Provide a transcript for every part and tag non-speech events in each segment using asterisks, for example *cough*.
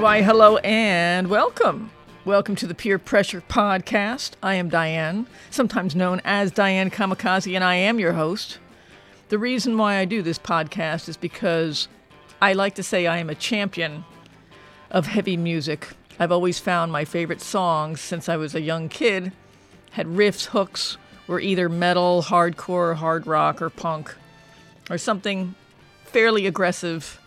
Why, hello and welcome. Welcome to the Peer Pressure Podcast. I am Diane, sometimes known as Diane Kamikaze, and I am your host. The reason why I do this podcast is because I like to say I am a champion of heavy music. I've always found my favorite songs since I was a young kid had riffs, hooks, were either metal, hardcore, hard rock, or punk, or something fairly aggressive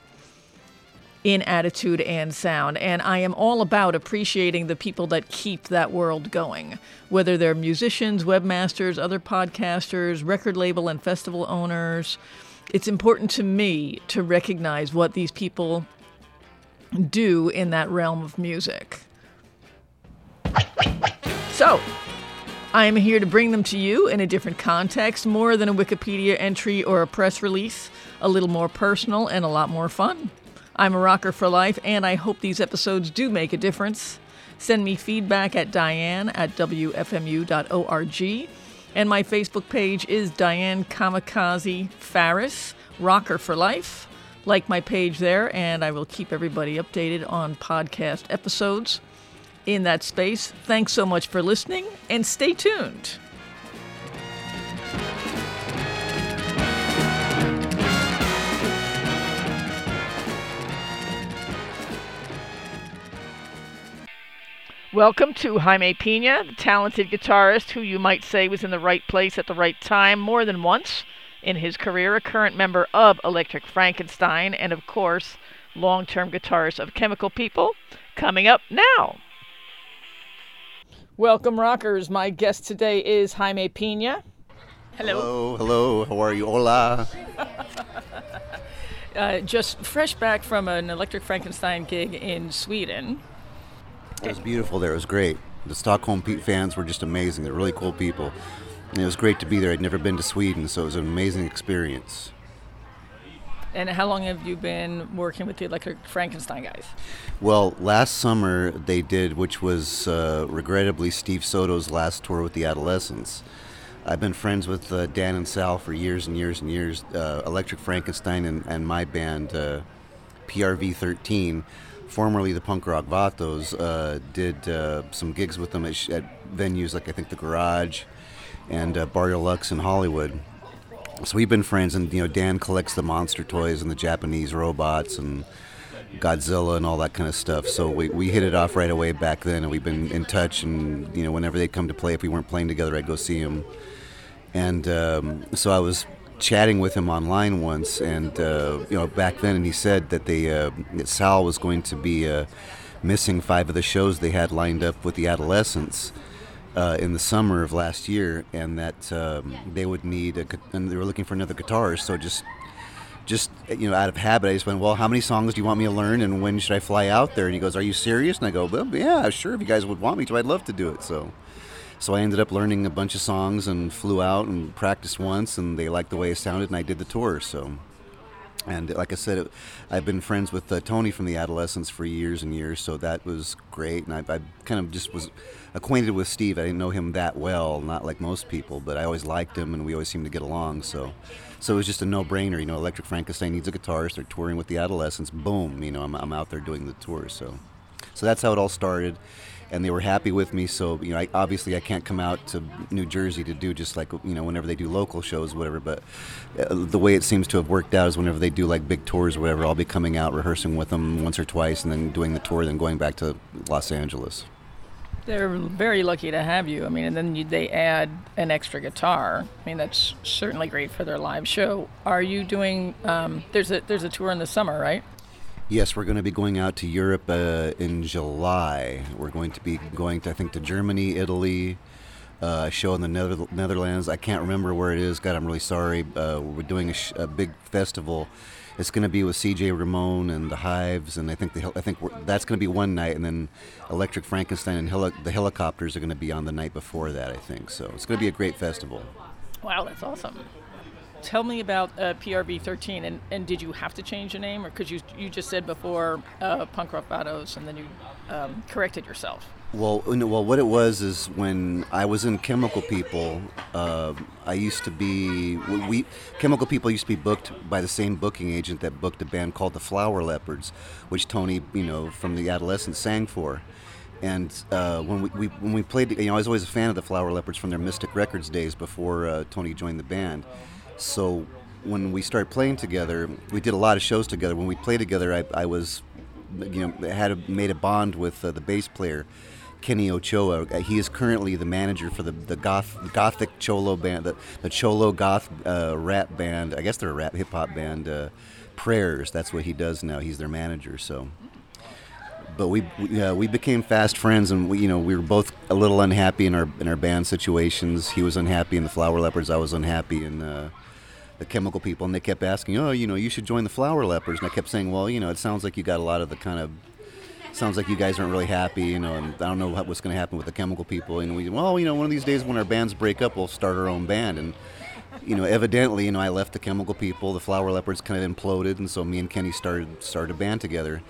in attitude and sound. And I am all about appreciating the people that keep that world going, whether they're musicians, webmasters, other podcasters, record label and festival owners. It's important to me to recognize what these people do in that realm of music. So, I am here to bring them to you in a different context, more than a Wikipedia entry or a press release, a little more personal and a lot more fun. I'm a rocker for life, and I hope these episodes do make a difference. Send me feedback at diane at wfmu.org. And my Facebook page is Diane Kamikaze Farris, Rocker for Life. Like my page there, and I will keep everybody updated on podcast episodes in that space. Thanks so much for listening, and stay tuned. Welcome to Jaime Pina, the talented guitarist who you might say was in the right place at the right time more than once in his career, a current member of Electric Frankenstein, and of course, long term guitarist of Chemical People. Coming up now. Welcome, rockers. My guest today is Jaime Pina. Hello. Hello. Hello. How are you? Hola. *laughs* uh, just fresh back from an Electric Frankenstein gig in Sweden. It was beautiful there. It was great. The Stockholm Pete fans were just amazing. They're really cool people. And it was great to be there. I'd never been to Sweden, so it was an amazing experience. And how long have you been working with the Electric Frankenstein guys? Well, last summer they did, which was uh, regrettably Steve Soto's last tour with the Adolescents. I've been friends with uh, Dan and Sal for years and years and years. Uh, Electric Frankenstein and, and my band, uh, PRV 13, formerly the punk rock Vatos, uh, did uh, some gigs with them at, at, venues like I think the Garage and uh, Bar Lux in Hollywood. So we've been friends, and you know Dan collects the monster toys and the Japanese robots and Godzilla and all that kind of stuff. So we, we hit it off right away back then, and we've been in touch. And you know whenever they'd come to play, if we weren't playing together, I'd go see them. And um, so I was chatting with him online once, and uh, you know back then, and he said that they uh, Sal was going to be uh, missing five of the shows they had lined up with the Adolescents. Uh, in the summer of last year, and that um, they would need a, and they were looking for another guitarist. So just, just you know, out of habit, I just went, "Well, how many songs do you want me to learn, and when should I fly out there?" And he goes, "Are you serious?" And I go, "Well, yeah, sure. If you guys would want me to, I'd love to do it." So, so I ended up learning a bunch of songs and flew out and practiced once, and they liked the way it sounded, and I did the tour. So, and like I said, it, I've been friends with uh, Tony from the Adolescents for years and years, so that was great. And I, I, kind of just was acquainted with Steve. I didn't know him that well, not like most people, but I always liked him, and we always seemed to get along. So, so it was just a no-brainer. You know, Electric Frankenstein needs a guitarist. They're touring with the Adolescents. Boom, you know, I'm, I'm out there doing the tour. So, so that's how it all started and they were happy with me. So you know, I, obviously I can't come out to New Jersey to do just like you know whenever they do local shows, whatever. But uh, the way it seems to have worked out is whenever they do like big tours, or whatever, I'll be coming out rehearsing with them once or twice, and then doing the tour, then going back to Los Angeles. They're very lucky to have you. I mean, and then you, they add an extra guitar. I mean, that's certainly great for their live show. Are you doing? Um, there's a there's a tour in the summer, right? Yes, we're going to be going out to Europe uh, in July. We're going to be going to, I think, to Germany, Italy, uh, show in the Nether- Netherlands. I can't remember where it is. God, I'm really sorry. Uh, we're doing a, sh- a, big festival. It's going to be with C.J. Ramone and the Hives, and I think the I think that's going to be one night, and then Electric Frankenstein and heli- the hellacopters are going to be on the night before that. I think so. It's going to be a great festival. Wow, that's awesome. Tell me about uh, PRV 13, and, and did you have to change the name, or because you you just said before uh, Punk Rock Vatos, and then you um, corrected yourself? Well, well, what it was is when I was in Chemical People, uh, I used to be we Chemical People used to be booked by the same booking agent that booked a band called the Flower Leperds, which Tony, you know, from the Adolescents sang for. And uh, when we, we, when we played, you know, I was always a fan of the Flower Leperds from their Mystic Records days before uh, Tony joined the band. So when we started playing together, we did a lot of shows together. When we played together, I, I was, you know, had a, made a bond with uh, the bass player Kenny Ochoa. Uh, he is currently the manager for the, the goth, gothic cholo band, the, the cholo goth uh, rap band. I guess they're a rap hip hop band. Uh, Prayers. That's what he does now. He's their manager. So, but we uh, we became fast friends, and we you know we were both a little unhappy in our in our band situations. He was unhappy in the Flower Leperds. I was unhappy in. The chemical people, and they kept asking, "Oh, you know, you should join the flower leperds." And I kept saying, "Well, you know, it sounds like you got a lot of the kind of sounds like you guys aren't really happy, you know, and I don't know what's going to happen with the chemical people. And we, well, you know, one of these days when our bands break up, we'll start our own band. And, you know, evidently, you know, I left the chemical people, the Flower Leperds kind of imploded, and so me and Kenny started started a band together.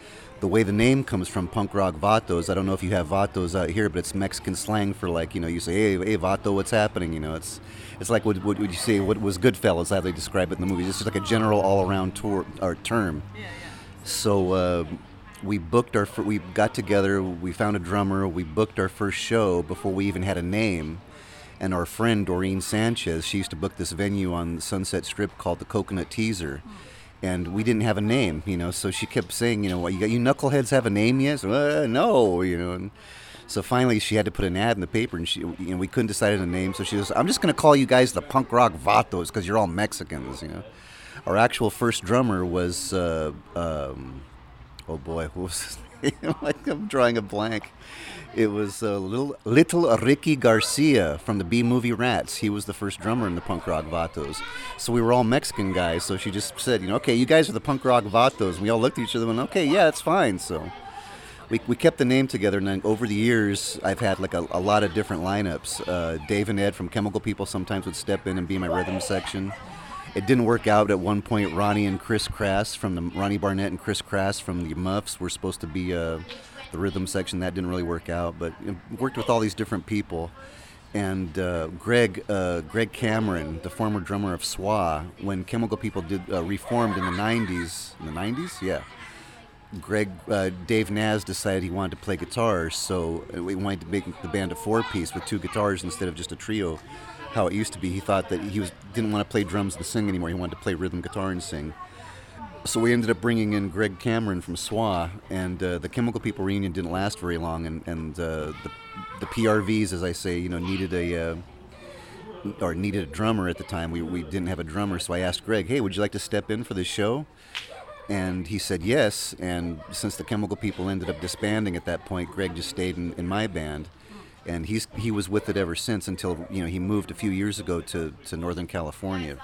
The way the name comes from punk rock vatos, I don't know if you have vatos out here, but it's Mexican slang for like, you know, you say, hey, hey, vato, what's happening? You know, it's it's like what, would you say? What was Goodfellas? How they describe it in the movie? It's just like a general all around tour or term. Yeah, yeah. So. Uh, we booked our we got together we found a drummer we booked our first show before we even had a name and our friend doreen sanchez she used to book this venue on the sunset strip called the coconut teaser and we didn't have a name you know so she kept saying you know you got you knuckleheads have a name yet so, uh, no you know and so finally she had to put an ad in the paper and she you know we couldn't decide on a name so she was i'm just going to call you guys the punk rock vatos because you're all mexicans you know our actual first drummer was uh, um, oh boy, what was his *laughs* name? like I'm drawing a blank. It was uh, little little Ricky Garcia from the B movie Rats. He was the first drummer in the punk rock Vatos. So we were all Mexican guys. So she just said, you know, okay, you guys are the punk rock Vatos. And we all looked at each other and went, okay, yeah, it's fine. So we, we kept the name together. And then over the years, I've had like a, a lot of different lineups. Uh, Dave and Ed from Chemical People sometimes would step in and be my rhythm section. It didn't work out at one point. Ronnie and Chris Crass from the Ronnie Barnett and Chris Crass from the Muffs were supposed to be uh, the rhythm section. That didn't really work out, but worked with all these different people. And uh, Greg uh, Greg Cameron, the former drummer of SWA, when Chemical People did uh, reformed in the '90s, in the '90s, yeah. Greg uh, Dave Naz decided he wanted to play guitars, so we wanted to make the band a four-piece with two guitars instead of just a trio how it used to be. He thought that he was didn't want to play drums and sing anymore. He wanted to play rhythm guitar and sing. So we ended up bringing in Greg Cameron from SWA, and uh, the Chemical People reunion didn't last very long, and, and uh, the, the PRVs, as I say, you know, needed a uh, or needed a drummer at the time. We, we didn't have a drummer, so I asked Greg, "Hey, would you like to step in for this show?" And he said yes. And since the Chemical People ended up disbanding at that point, Greg just stayed in, in my band and he's he was with it ever since until you know he moved a few years ago to, to Northern California.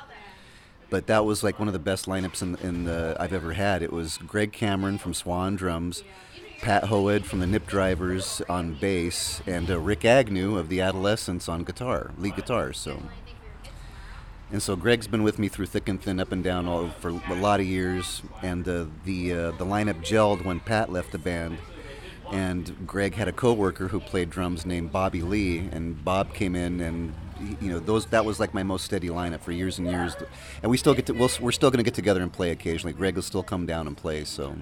But that was like one of the best lineups in, in the, I've ever had. It was Greg Cameron from Swan Drums, Pat Hoed from the Nip Drivers on bass, and uh, Rick Agnew of the Adolescents on guitar, lead guitar. So, and so Greg's been with me through thick and thin, up and down, all for a lot of years. And uh, the uh, the lineup gelled when Pat left the band and Greg had a coworker who played drums named Bobby Lee, and Bob came in, and you know those that was like my most steady lineup for years and years, and we still get to we we are still going to get together and play occasionally. Greg will still come down and play. So,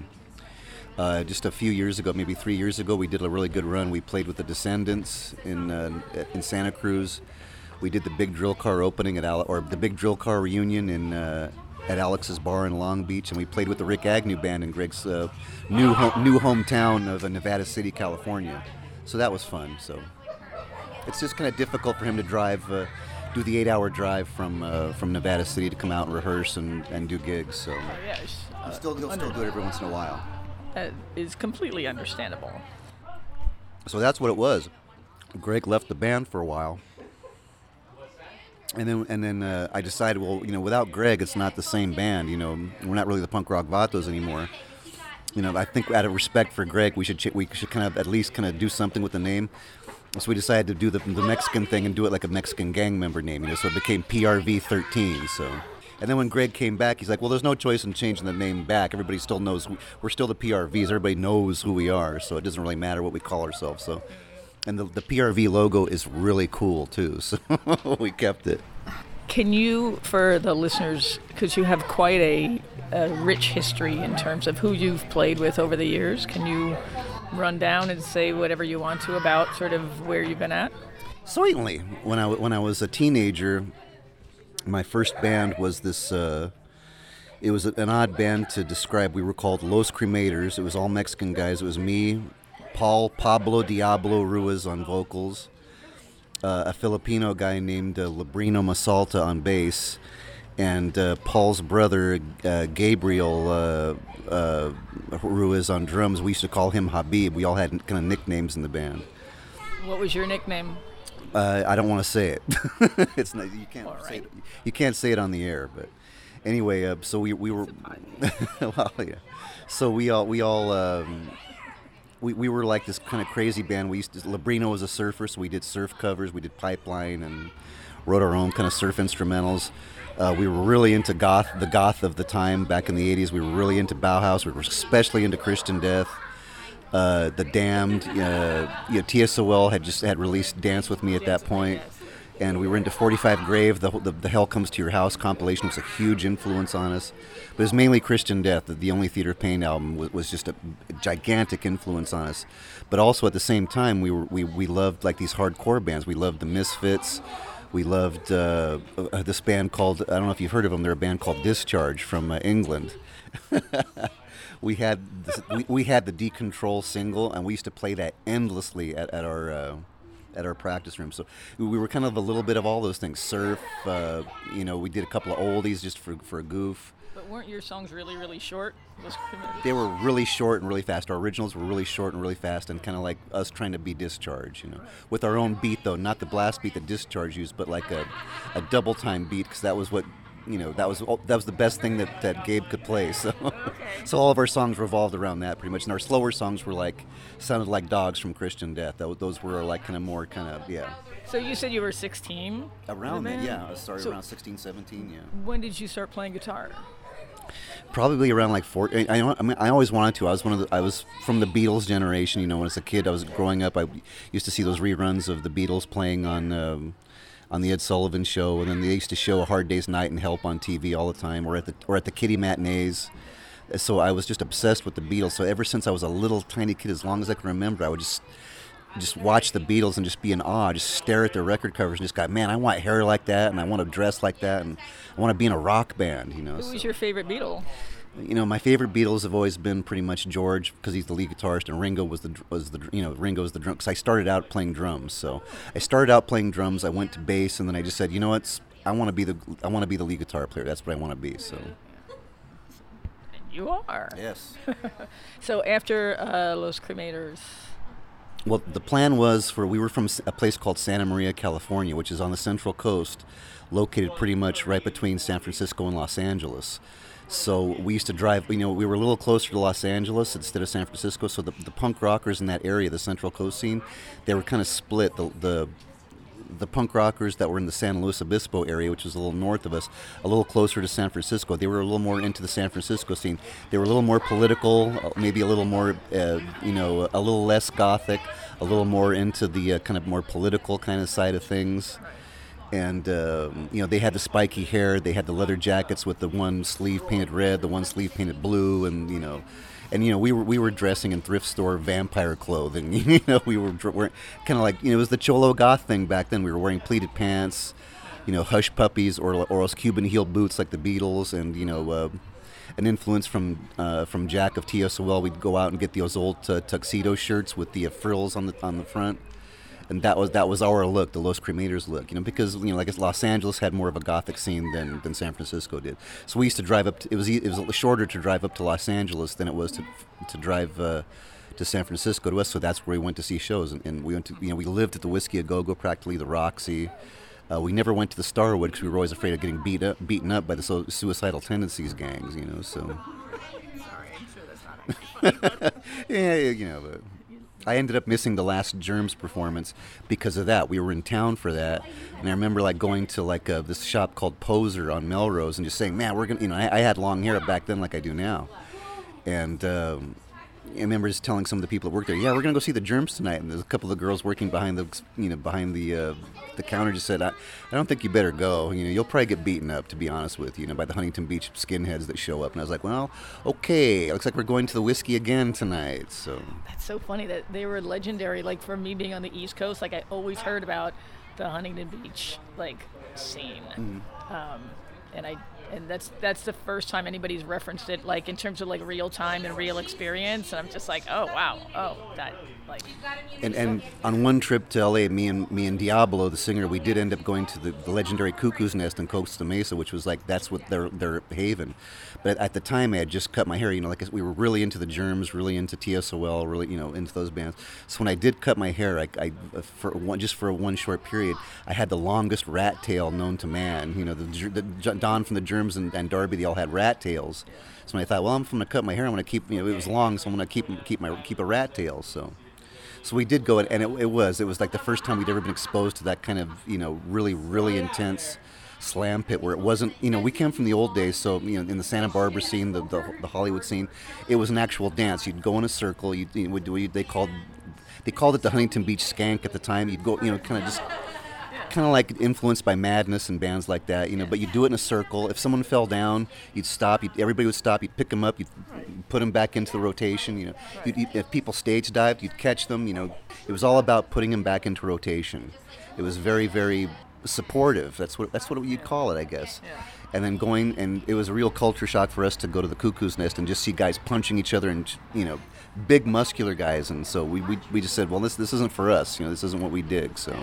uh, just a few years ago, maybe three years ago, we did a really good run. We played with the Descendents in uh, in Santa Cruz. We did the Big Drill Car opening at Al- or the Big Drill Car reunion in. Uh, at Alex's Bar in Long Beach, and we played with the Rick Agnew Band in Greg's uh, new ho- new hometown of uh, Nevada City, California. So that was fun. So it's just kind of difficult for him to drive, uh, do the eight-hour drive from uh, from Nevada City to come out and rehearse and, and do gigs. So oh, yes, uh, still he'll still do it every once in a while. That is completely understandable. So that's what it was. Greg left the band for a while and then and then uh, I decided, well, you know, without Greg, it's not the same band. You know, we're not really the punk rock vatos anymore. You know, I think out of respect for Greg, we should ch- we should kind of at least kind of do something with the name. So we decided to do the, the Mexican thing and do it like a Mexican gang member name. You know, so it became PRV 13. So And then when Greg came back, he's like, "Well, there's no choice in changing the name back. Everybody still knows we're still the PRVs. Everybody knows who we are, so it doesn't really matter what we call ourselves." So, and the, the PRV logo is really cool too, *laughs* so we kept it. Can you, for the listeners, because you have quite a, a rich history in terms of who you've played with over the years, can you run down and say whatever you want to about sort of where you've been at? Certainly. When I when I was a teenager, my first band was this. Uh, it was an odd band to describe. We were called Los Cremators. It was all Mexican guys. It was me, Paul Pablo Diablo Ruiz on vocals, uh, a Filipino guy named uh, Labrino Masalta on bass, and uh, Paul's brother uh, Gabriel uh, uh, Ruiz on drums. We used to call him Habib. We all had kind of nicknames in the band. What was your nickname? Uh, I don't want to say it. *laughs* it's not, you can't say it, you can't say it on the air. But anyway, uh, so we we were *laughs* well, yeah. So we all we all um, we, we were like this kind of crazy band. We used to Labrino was a surfer, so we did surf covers. We did Pipeline and wrote our own kind of surf instrumentals. Uh, we were really into goth, the goth of the time back in the '80s. We were really into Bauhaus. We were especially into Christian Death. Uh, the Damned, uh, you know, TSOL had just had released Dance with Me at that point, and we were into 45 Grave. The, the, the Hell Comes to Your House compilation was a huge influence on us, but it was mainly Christian Death. The, the only Theater of Pain album was, was just a gigantic influence on us, but also at the same time we were we, we loved like these hardcore bands. We loved the Misfits. We loved uh, uh this band called I don't know if you've heard of them. They're a band called Discharge from uh, England. *laughs* we had this, we, we had the decontrol single and we used to play that endlessly at, at our uh, at our practice room so we were kind of a little bit of all those things surf uh, you know we did a couple of oldies just for, for a goof but weren't your songs really really short they were really short and really fast our originals were really short and really fast and kind of like us trying to be discharge you know with our own beat though not the blast beat that discharge used but like a, a double time beat because that was what you know that was that was the best thing that, that Gabe could play. *laughs* So so all of our songs revolved around that pretty much. And our slower songs were like sounded like dogs from Christian Death. those were like kind of more kind of yeah. So you said you were 16? Around that, yeah. I started so around 16, 17, yeah. When did you start playing guitar? Probably around like four. I, I, I, mean, I always wanted to. I was one of the. I was from the Beatles generation. You know, when as a kid, I was growing up. I used to see those reruns of the Beatles playing on um, on the Ed Sullivan Show, and then they used to show A Hard Day's Night and Help on TV all the time, or at the or at the Kitty matinees. So I was just obsessed with the Beatles. So ever since I was a little tiny kid, as long as I can remember, I would just just watch the Beatles and just be in awe, just stare at their record covers and just go, man, I want hair like that, and I want to dress like that, and I want to be in a rock band. You know. Who's was your favorite Beatle? you know, my favorite Beatles have always been pretty much George because he's the lead guitarist, and Ringo was the was the you know Ringo was the drum. Because I started out playing drums, so I started out playing drums. I went to bass, and then I just said, you know what, I want to be the I want to be the lead guitar player. That's what I want to be. So. You are. Yes. *laughs* so after uh, Los Cremators. Well, the plan was for we were from a place called Santa Maria, California, which is on the Central Coast, located pretty much right between San Francisco and Los Angeles. So we used to drive, you know, we were a little closer to Los Angeles instead of San Francisco. So the, the punk rockers in that area, the Central Coast scene, they were kind of split. The, the the punk rockers that were in the San Luis Obispo area, which was a little north of us, a little closer to San Francisco. They were a little more into the San Francisco scene. They were a little more political, uh, maybe a little more, uh, you know, a little less gothic, a little more into the uh, kind of more political kind of side of things and uh, you know they had the spiky hair they had the leather jackets with the one sleeve painted red the one sleeve painted blue and you know and you know we were we were dressing in thrift store vampire clothing. *laughs* You know we were, kind of like you know it was the cholo goth thing back then. We were wearing pleated pants you know hush puppies or or else cuban heel boots like the beatles and you know uh, an influence from uh, from Jack of TSOL. We'd go out and get those old uh, tuxedo shirts with the uh, frills on the on the front and that was that was our look, the Los Cremators look, you know, because you know, like Los Angeles had more of a gothic scene than, than San Francisco did. So we used to drive up. To, it was it was shorter to drive up to Los Angeles than it was to to drive. Uh, to San Francisco to us, so that's where we went to see shows, and, and we went to you know we lived at the Whisky a Go Go, practically the Roxy. Uh, we never went to the Starwood because we were always afraid of getting beat up, beaten up by the so- suicidal tendencies gangs, you know. So. Sorry, *laughs* I'm sure that's not. *laughs* yeah, you know, but I ended up missing the last Germs performance because of that. We were in town for that, and I remember like going to like a, this shop called Poser on Melrose and just saying, "Man, we're gonna," you know, I, I had long hair back then like I do now, and. Um, I remember just telling some of the people that worked there, "Yeah, we're gonna go see the Germs tonight." And there's a couple of girls working behind the, you know, behind the uh, the counter just said, I, "I don't think you better go. You know, you'll probably get beaten up, to be honest with you, you know, by the Huntington Beach skinheads that show up." And I was like, "Well, okay. Looks like we're going to the whiskey again tonight." So that's so funny that they were legendary. Like for me being on the East Coast, like I always heard about the Huntington Beach like scene, mm-hmm. um, and I and that's that's the first time anybody's referenced it like in terms of like real time and real experience and i'm just like oh wow oh that like and and on one trip to la me and me and diablo the singer we did end up going to the, the legendary cuckoo's nest in costa mesa which was like that's what their their haven but at the time i had just cut my hair you know like we were really into the germs really into tsol really you know into those bands so when i did cut my hair i, I for one just for one short period i had the longest rat tail known to man you know the, the don from the germs Germs and, and Darby, they all had rat tails. So I thought, well, I'm going to cut my hair. I'm going to keep, you know, it was long, so I'm going to keep keep my keep a rat tail. So, so we did go, and it, it was it was like the first time we'd ever been exposed to that kind of, you know, really really intense slam pit where it wasn't you know we came from the old days so you know in the santa barbara scene the, the, the hollywood scene it was an actual dance. You'd go in a circle you, you know, they called they called it the huntington beach skank at the time. You'd go you know kind of just kind of like influenced by Madness and bands like that, you know. But you do it in a circle. If someone fell down, you'd stop. You'd, everybody would stop. You'd pick them up. You'd put them back into the rotation. You know, you'd, if people stage dived, you'd catch them. You know, it was all about putting them back into rotation. It was very, very supportive. That's what that's what you'd call it, I guess. And then going, and it was a real culture shock for us to go to the Cuckoo's Nest and just see guys punching each other and you know big muscular guys and so we, we, we just said well this this isn't for us you know this isn't what we dig so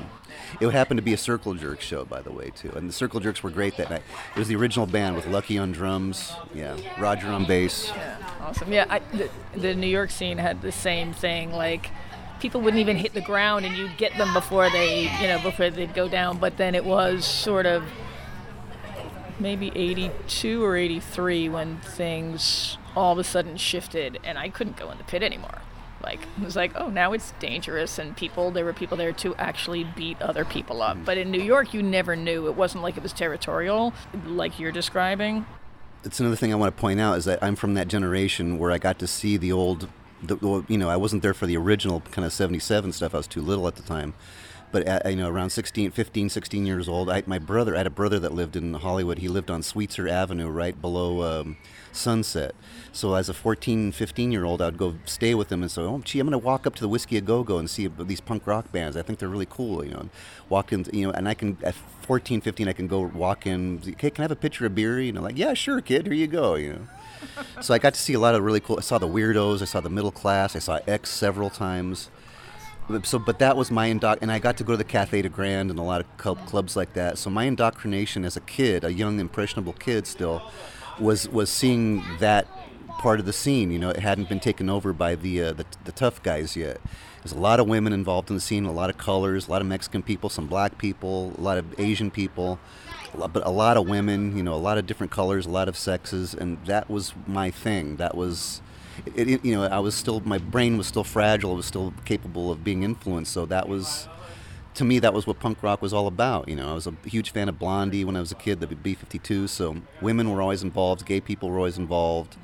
it would happen to be a Circle Jerk show, by the way, too. And the Circle Jerks were great that night. It was the original band with Lucky on drums, yeah, Roger on bass. Yeah, awesome. Yeah, I, the, the New York scene had the same thing. Like, people wouldn't even hit the ground, and you'd get them before they, you know, before they'd go down. But then it was sort of maybe 82 or 83 when things all of a sudden shifted, and I couldn't go in the pit anymore. Like it was like, oh, now it's dangerous, and people there were people there to actually beat other people up. Hmm. But in New York, you never knew. It wasn't like it was territorial, like you're describing. It's another thing I want to point out is that I'm from that generation where I got to see the old, the, you know, I wasn't there for the original kind of '77 stuff. I was too little at the time but at, you know around 16 15 16 years old I, my brother i had a brother that lived in hollywood. He lived on sweetser avenue right below um, sunset. So as a 14 15 year old i'd go stay with him and say oh gee i'm going to walk up to the whisky a go-go and see these punk rock bands. I think they're really cool you know and walk in you know and i can at 14 15 i can go walk in hey can i have a pitcher of beer? You know like yeah sure kid here you go you know. *laughs* So i got to see a lot of really cool i saw the weirdos i saw the middle class i saw x several times so but that was my indoc and i got to go to the cathay de grande and a lot of club, clubs like that. So my indoctrination as a kid a young impressionable kid still was was seeing that part of the scene you know? It hadn't been taken over by the uh, the, the tough guys yet. There's a lot of women involved in the scene a lot of colors a lot of mexican people some black people a lot of asian people but a lot of women you know a lot of different colors a lot of sexes and that was my thing. That was it, it, you know, I was still, my brain was still fragile. It was still capable of being influenced. So that was, to me, that was what punk rock was all about. You know, I was a huge fan of Blondie when I was a kid, the B-52. So women were always involved, gay people were always involved.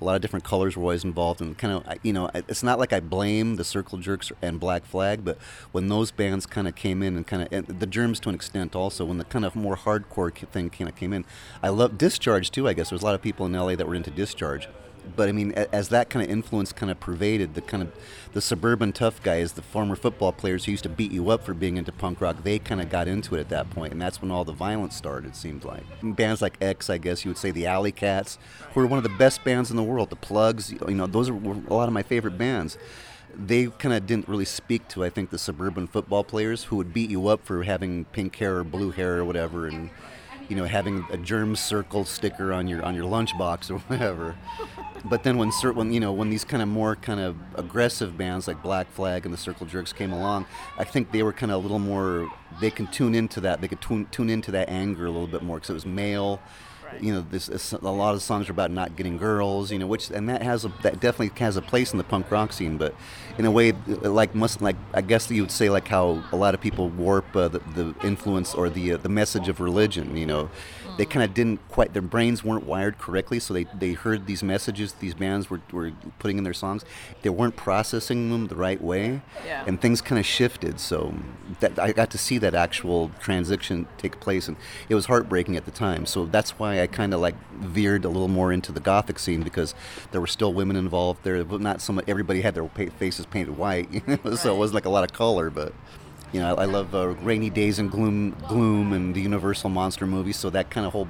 A lot of different colors were always involved, and kind of, you know, it's not like I blame the Circle Jerks and Black Flag, but when those bands kind of came in and kind of, the Germs to an extent also, when the kind of more hardcore thing kind of came in, I love Discharge too. I guess there was a lot of people in LA that were into Discharge but I mean, as that kind of influence kind of pervaded the kind of the suburban tough guys, the former football players who used to beat you up for being into punk rock, they kind of got into it at that point, and that's when all the violence started. It seemed like bands like X, I guess you would say, the Alley Cats, who were one of the best bands in the world. The Plugs, you know, those are a lot of my favorite bands. They kind of didn't really speak to, I think, the suburban football players who would beat you up for having pink hair or blue hair or whatever, and you know, having a germ circle sticker on your on your lunchbox or *laughs* whatever. But then when when you know when these kind of more kind of aggressive bands like Black Flag and the Circle Jerks came along, I think they were kind of a little more. They can tune into that. They could tune tune into that anger a little bit more because it was male. You know, this, this, a lot of songs are about not getting girls. You know, which and that has a that definitely has a place in the punk rock scene, but in a way, like must like I guess you would say like how a lot of people warp uh, the, the influence or the uh, the message of religion. You know, they kind of didn't quite their brains weren't wired correctly so they, they heard these messages these bands were, were putting in their songs. They weren't processing them the right way Yeah. and things kind of shifted so that i got to see that actual transition take place and it was heartbreaking at the time. So that's why i kind of like veered a little more into the gothic scene because there were still women involved there but not so much everybody had their faces painted white you *laughs* know, so it wasn't like a lot of color but you know, I, I love uh, rainy days and gloom, gloom, and the Universal monster movies. So that kind of whole,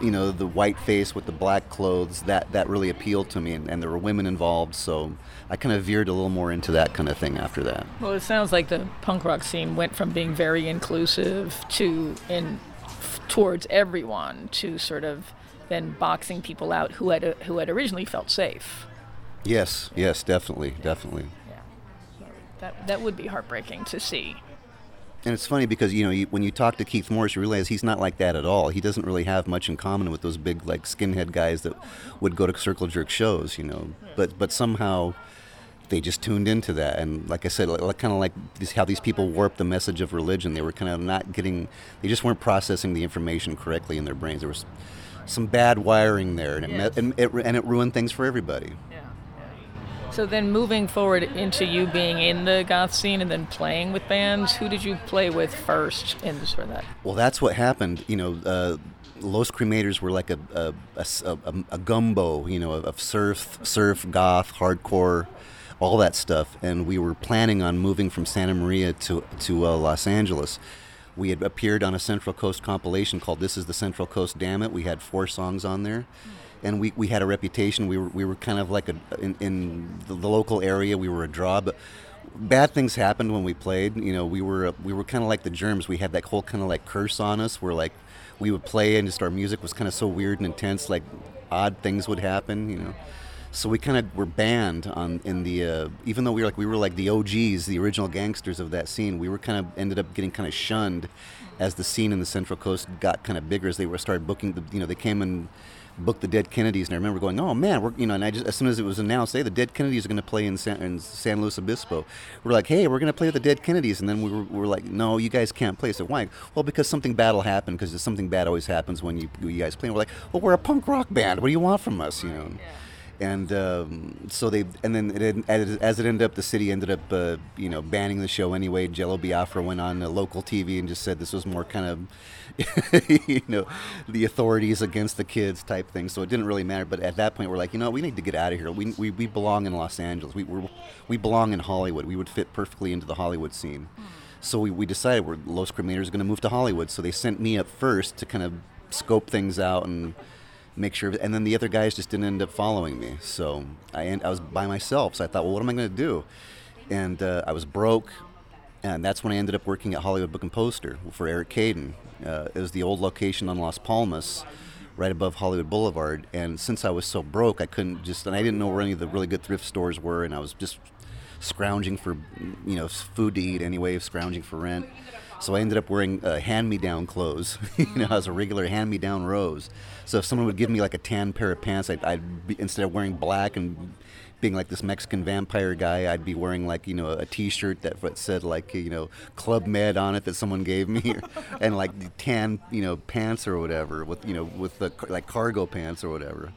you know, the white face with the black clothes that that really appealed to me, and, and there were women involved. So I kind of veered a little more into that kind of thing after that. Well, it sounds like the punk rock scene went from being very inclusive to in towards everyone to sort of then boxing people out who had who had originally felt safe. Yes, yes, definitely, definitely. That that would be heartbreaking to see. And it's funny because you know you, when you talk to Keith Morris, you realize he's not like that at all. He doesn't really have much in common with those big like skinhead guys that would go to circle jerk shows, you know. But but somehow they just tuned into that, and like I said, like, kind of like this, how these people warp the message of religion. They were kind of not getting, they just weren't processing the information correctly in their brains. There was some bad wiring there, and it, Yes. me- and it and it ruined things for everybody. Yeah. So then moving forward into you being in the goth scene and then playing with bands, who did you play with first in sort of that? Well, that's what happened. You know, uh, Los Cremators were like a gumbo, you know, of surf, surf, goth, hardcore, all that stuff. And we were planning on moving from Santa Maria to to uh, Los Angeles. We had appeared on a Central Coast compilation called "This Is the Central Coast." Damn it! We had four songs on there, and we, we had a reputation. We were we were kind of like a in, in the, the local area. We were a draw, but bad things happened when we played. You know, we were we were kind of like the germs. We had that whole kind of like curse on us, where like we would play and just our music was kind of so weird and intense. Like odd things would happen. You know, so we kind of were banned on in the uh, even though we were like we were like the OGs, the original gangsters of that scene. We were kind of ended up getting kind of shunned as the scene in the Central Coast got kind of bigger as they were started booking. The, you know, they came and booked the Dead Kennedys, and I remember going, "Oh man, we're you know." And I just as soon as it was announced, "Hey, the Dead Kennedys are going to play in San, in San Luis Obispo," we're like, "Hey, we're going to play with the Dead Kennedys," and then we were, we were like, "No, you guys can't play." So why? Well, because something bad will happen. Because something bad always happens when you you guys play. And we're like, "Well, we're a punk rock band. What do you want from us?" You know. And um, so they, and then it, as it ended up, the city ended up, uh, you know, banning the show anyway. Jello Biafra went on local TV and just said this was more kind of, *laughs* you know, the authorities against the kids type thing. So it didn't really matter. But at that point, we're like, you know, we need to get out of here. We, we, we belong in Los Angeles. We we're, we belong in Hollywood. We would fit perfectly into the Hollywood scene. So we, we decided we're Los Cremators going to move to Hollywood. So they sent me up first to kind of scope things out and make sure. And then the other guys just didn't end up following me. So I I was by myself. So I thought, well, what am I going to do? And uh, I was broke. And that's when I ended up working at Hollywood Book and Poster for Eric Caidin. Uh, it was the old location on Las Palmas, right above Hollywood Boulevard. And since I was so broke, I couldn't just, and I didn't know where any of the really good thrift stores were, and I was just scrounging for, you know, food to eat anyway, scrounging for rent. So I ended up wearing uh, hand-me-down clothes. *laughs* you know, I was a regular hand-me-down rose. So if someone would give me like a tan pair of pants, I'd, I'd be, instead of wearing black and being like this Mexican vampire guy, I'd be wearing like you know a T-shirt that said like you know Club Med on it that someone gave me, *laughs* and like tan you know pants or whatever with you know with the like cargo pants or whatever.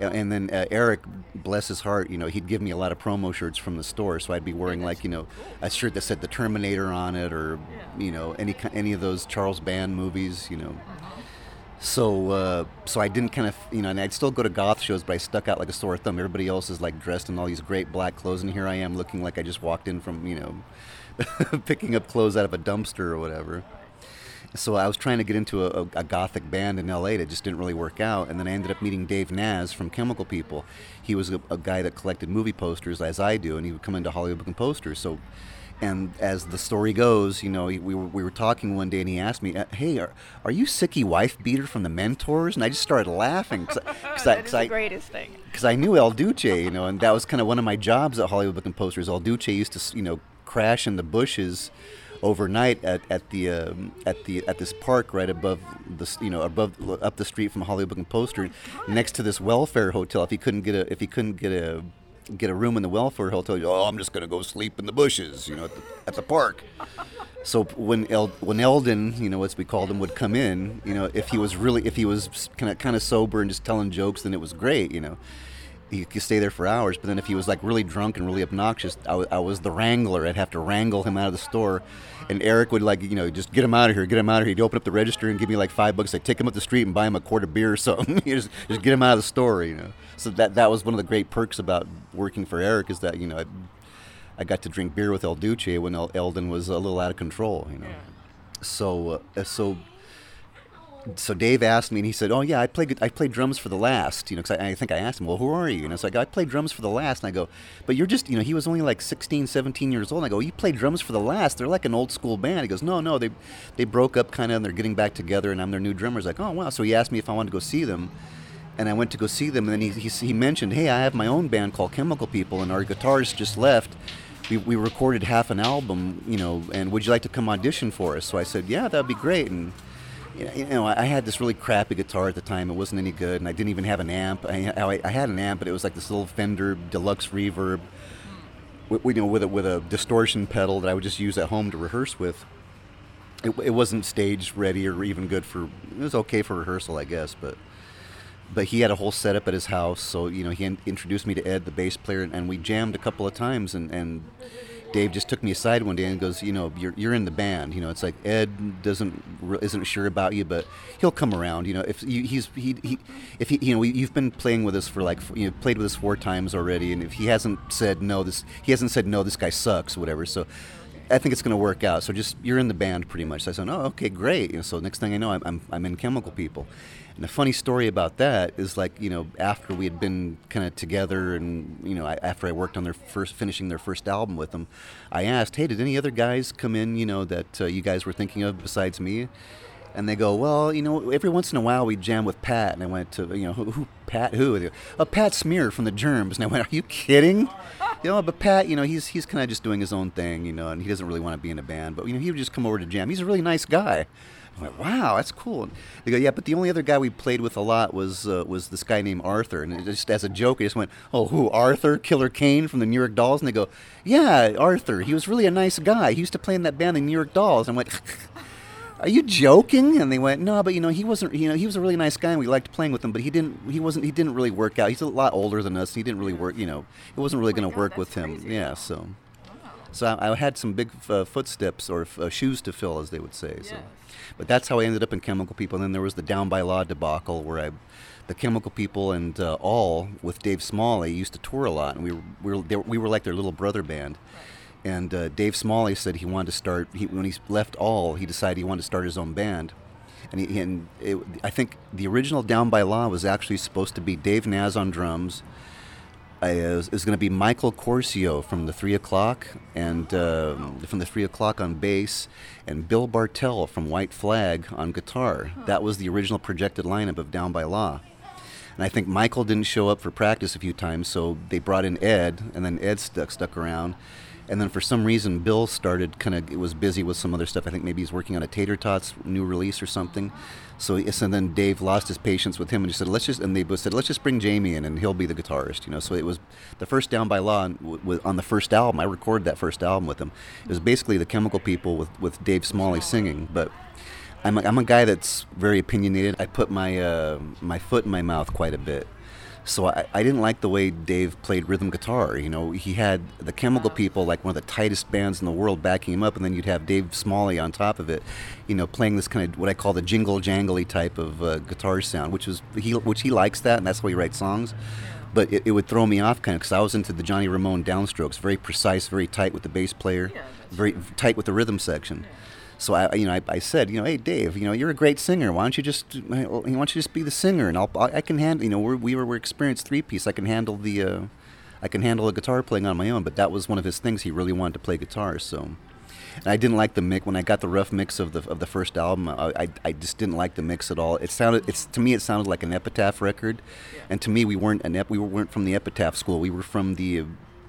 And- then uh, Eric, bless his heart, you know, he'd give me a lot of promo shirts from the store, so I'd be wearing like you know a shirt that said the Terminator on it, or you know any any of those Charles Band movies, you know. So, uh, so I didn't kind of, you know, and I'd still go to goth shows, but I stuck out like a sore thumb. Everybody else is like dressed in all these great black clothes, and here I am looking like I just walked in from, you know, *laughs* picking up clothes out of a dumpster or whatever. So I was trying to get into a, a, gothic band in LA that just didn't really work out, and then I ended up meeting Dave Naz from Chemical People. He was a, a guy that collected movie posters, as I do, and he would come into Hollywood Book and Posters. So and as the story goes, you know, we were, we were talking one day, and he asked me, uh, "Hey, are, are you Sickie Wifebeater from the Mentors?" And I just started laughing because I, *laughs* That is 'cause the greatest thing. because I knew El Duce, you know, and that was kind of one of my jobs at Hollywood Book and Posters. El Duce used to, you know, crash in the bushes overnight at, at the um, at the at this park right above the you know above up the street from Hollywood and Poster, next to this welfare hotel. If he couldn't get a if he couldn't get a get a room in the welfare hotel, you, oh, I'm just gonna go sleep in the bushes, you know, at the, at the park. So when El, when Eldon, you know, as we called him, would come in, you know, if he was really if he was kind of kind of sober and just telling jokes, then it was great, you know he could stay there for hours. But then if he was like really drunk and really obnoxious, I, w- I was the wrangler. I'd have to wrangle him out of the store. And Eric would like, you know, just get him out of here, get him out of here. He'd open up the register and give me like five bucks. I'd take him up the street and buy him a quart of beer or *laughs* something. just, just get him out of the store, you know. So that that was one of the great perks about working for Eric is that you know I, I got to drink beer with El Duce when El, Eldon was a little out of control, you know. Yeah. So uh, so so Dave asked me, and he said, "Oh yeah, I played I played drums for the last." You know, because I, I, think I asked him, "Well, who are you?" And I was like, "I played drums for the last." And I go, "But you're just, you know, he was only like 16, 17 years old." And I go, "You played drums for the last? They're like an old school band." He goes, "No, no, they they broke up kind of, and they're getting back together, and I'm their new drummer." Was like, "Oh wow!" So he asked me if I wanted to go see them, and I went to go see them, and then he he, he mentioned, "Hey, I have my own band called Chemical People, and our guitarist just left." We, we recorded half an album, you know, and would you like to come audition for us? So I said, yeah, that'd be great. And you know, I had this really crappy guitar at the time. It wasn't any good, and I didn't even have an amp. I, I had an amp, but it was like this little Fender Deluxe Reverb, with, you know, with a, with a distortion pedal that I would just use at home to rehearse with. It, it wasn't stage ready or even good for. It was okay for rehearsal, I guess, but but he had a whole setup at his house. So you know, he introduced me to Ed, the bass player, and we jammed a couple of times, and and Dave just took me aside one day and goes, you know, you're, you're in the band. You know, it's like Ed doesn't isn't sure about you, but he'll come around. You know, if you, he's he, he if he you know you've been playing with us for like you know played with us four times already, and if he hasn't said no, this he hasn't said no, this guy sucks, whatever. So. I think it's going to work out. So just you're in the band pretty much. So I said, oh, okay, great. You know, so next thing I know, I'm, I'm, I'm in Chemical People, and the funny story about that is like, you know, after we had been kind of together and, you know, I, after I worked on their first, finishing their first album with them, I asked, hey, did any other guys come in, you know, that uh, you guys were thinking of besides me? And they go, well, you know, every once in a while we jam with Pat. And I went to, you know, who, who Pat, who? Go, oh, Pat Smear from the Germs. And I went, are you kidding? You know, but Pat, you know, he's he's kind of just doing his own thing, you know, and he doesn't really want to be in a band. But you know, he would just come over to jam. He's a really nice guy. I went, wow, that's cool. And they go, yeah, but the only other guy we played with a lot was uh, was this guy named Arthur. And just as a joke, I just went, oh, who, Arthur? Killer Kane from the New York Dolls? And they go, yeah, Arthur. He was really a nice guy. He used to play in that band, the New York Dolls. And I went, *laughs* are you joking? And they went, no, but you know, he wasn't. You know, he was a really nice guy, and we liked playing with him. But he didn't. He wasn't. He didn't really work out. He's a lot older than us. He didn't really work. You know, it wasn't really going to work with him. Crazy. Yeah. So, so I, I, had some big uh, footsteps or uh, shoes to fill, as they would say. So. But that's how I ended up in Chemical People. And then there was the Down by Law debacle where I, the Chemical People and uh, all with Dave Smalley used to tour a lot, and we were we were, we were like their little brother band. And uh, Dave Smalley said he wanted to start. He, when he left All, he decided he wanted to start his own band. And, he, and it, I think the original Down by Law was actually supposed to be Dave Naz on drums, is, is going to be Michael Quercio from the Three O'clock and uh, from the Three O'clock on bass, and Bill Bartell from White Flag on guitar. That was the original projected lineup of Down by Law. And I think Michael didn't show up for practice a few times, so they brought in Ed, and then Ed stuck stuck around. And then for some reason, Bill started kind of was busy with some other stuff. I think maybe he's working on a Tater Totz new release or something. So, and then Dave lost his patience with him and he said, "Let's just," and they both said, "Let's just bring Jamie in and he'll be the guitarist." You know, so it was the first Down by Law on the first album. I recorded that first album with him. It was basically the Chemical People with with Dave Smalley singing, but. I'm a, I'm a guy that's very opinionated. I put my uh, my foot in my mouth quite a bit. So I, I didn't like the way Dave played rhythm guitar. You know, he had the Chemical People, like one of the tightest bands in the world, backing him up, and then you'd have Dave Smalley on top of it. You know, playing this kind of what I call the jingle jangly type of uh, guitar sound, which was he which he likes that, and that's why he writes songs. But it, it would throw me off kind of because I was into the Johnny Ramone downstrokes, very precise, very tight with the bass player, very tight with the rhythm section. So I, you know, I, I, said, you know, hey Dave, you know, you're a great singer. Why don't you just, why don't you just be the singer, and I'll, I can handle, you know, we're, we were, we're experienced three piece. I can handle the, uh, I can handle a guitar playing on my own. But that was one of his things. He really wanted to play guitar. So, and I didn't like the mix when I got the rough mix of the of the first album. I, I, I just didn't like the mix at all. It sounded, it's to me, it sounded like an Epitaph record, and to me, we weren't an ep, we weren't from the Epitaph school. We were from the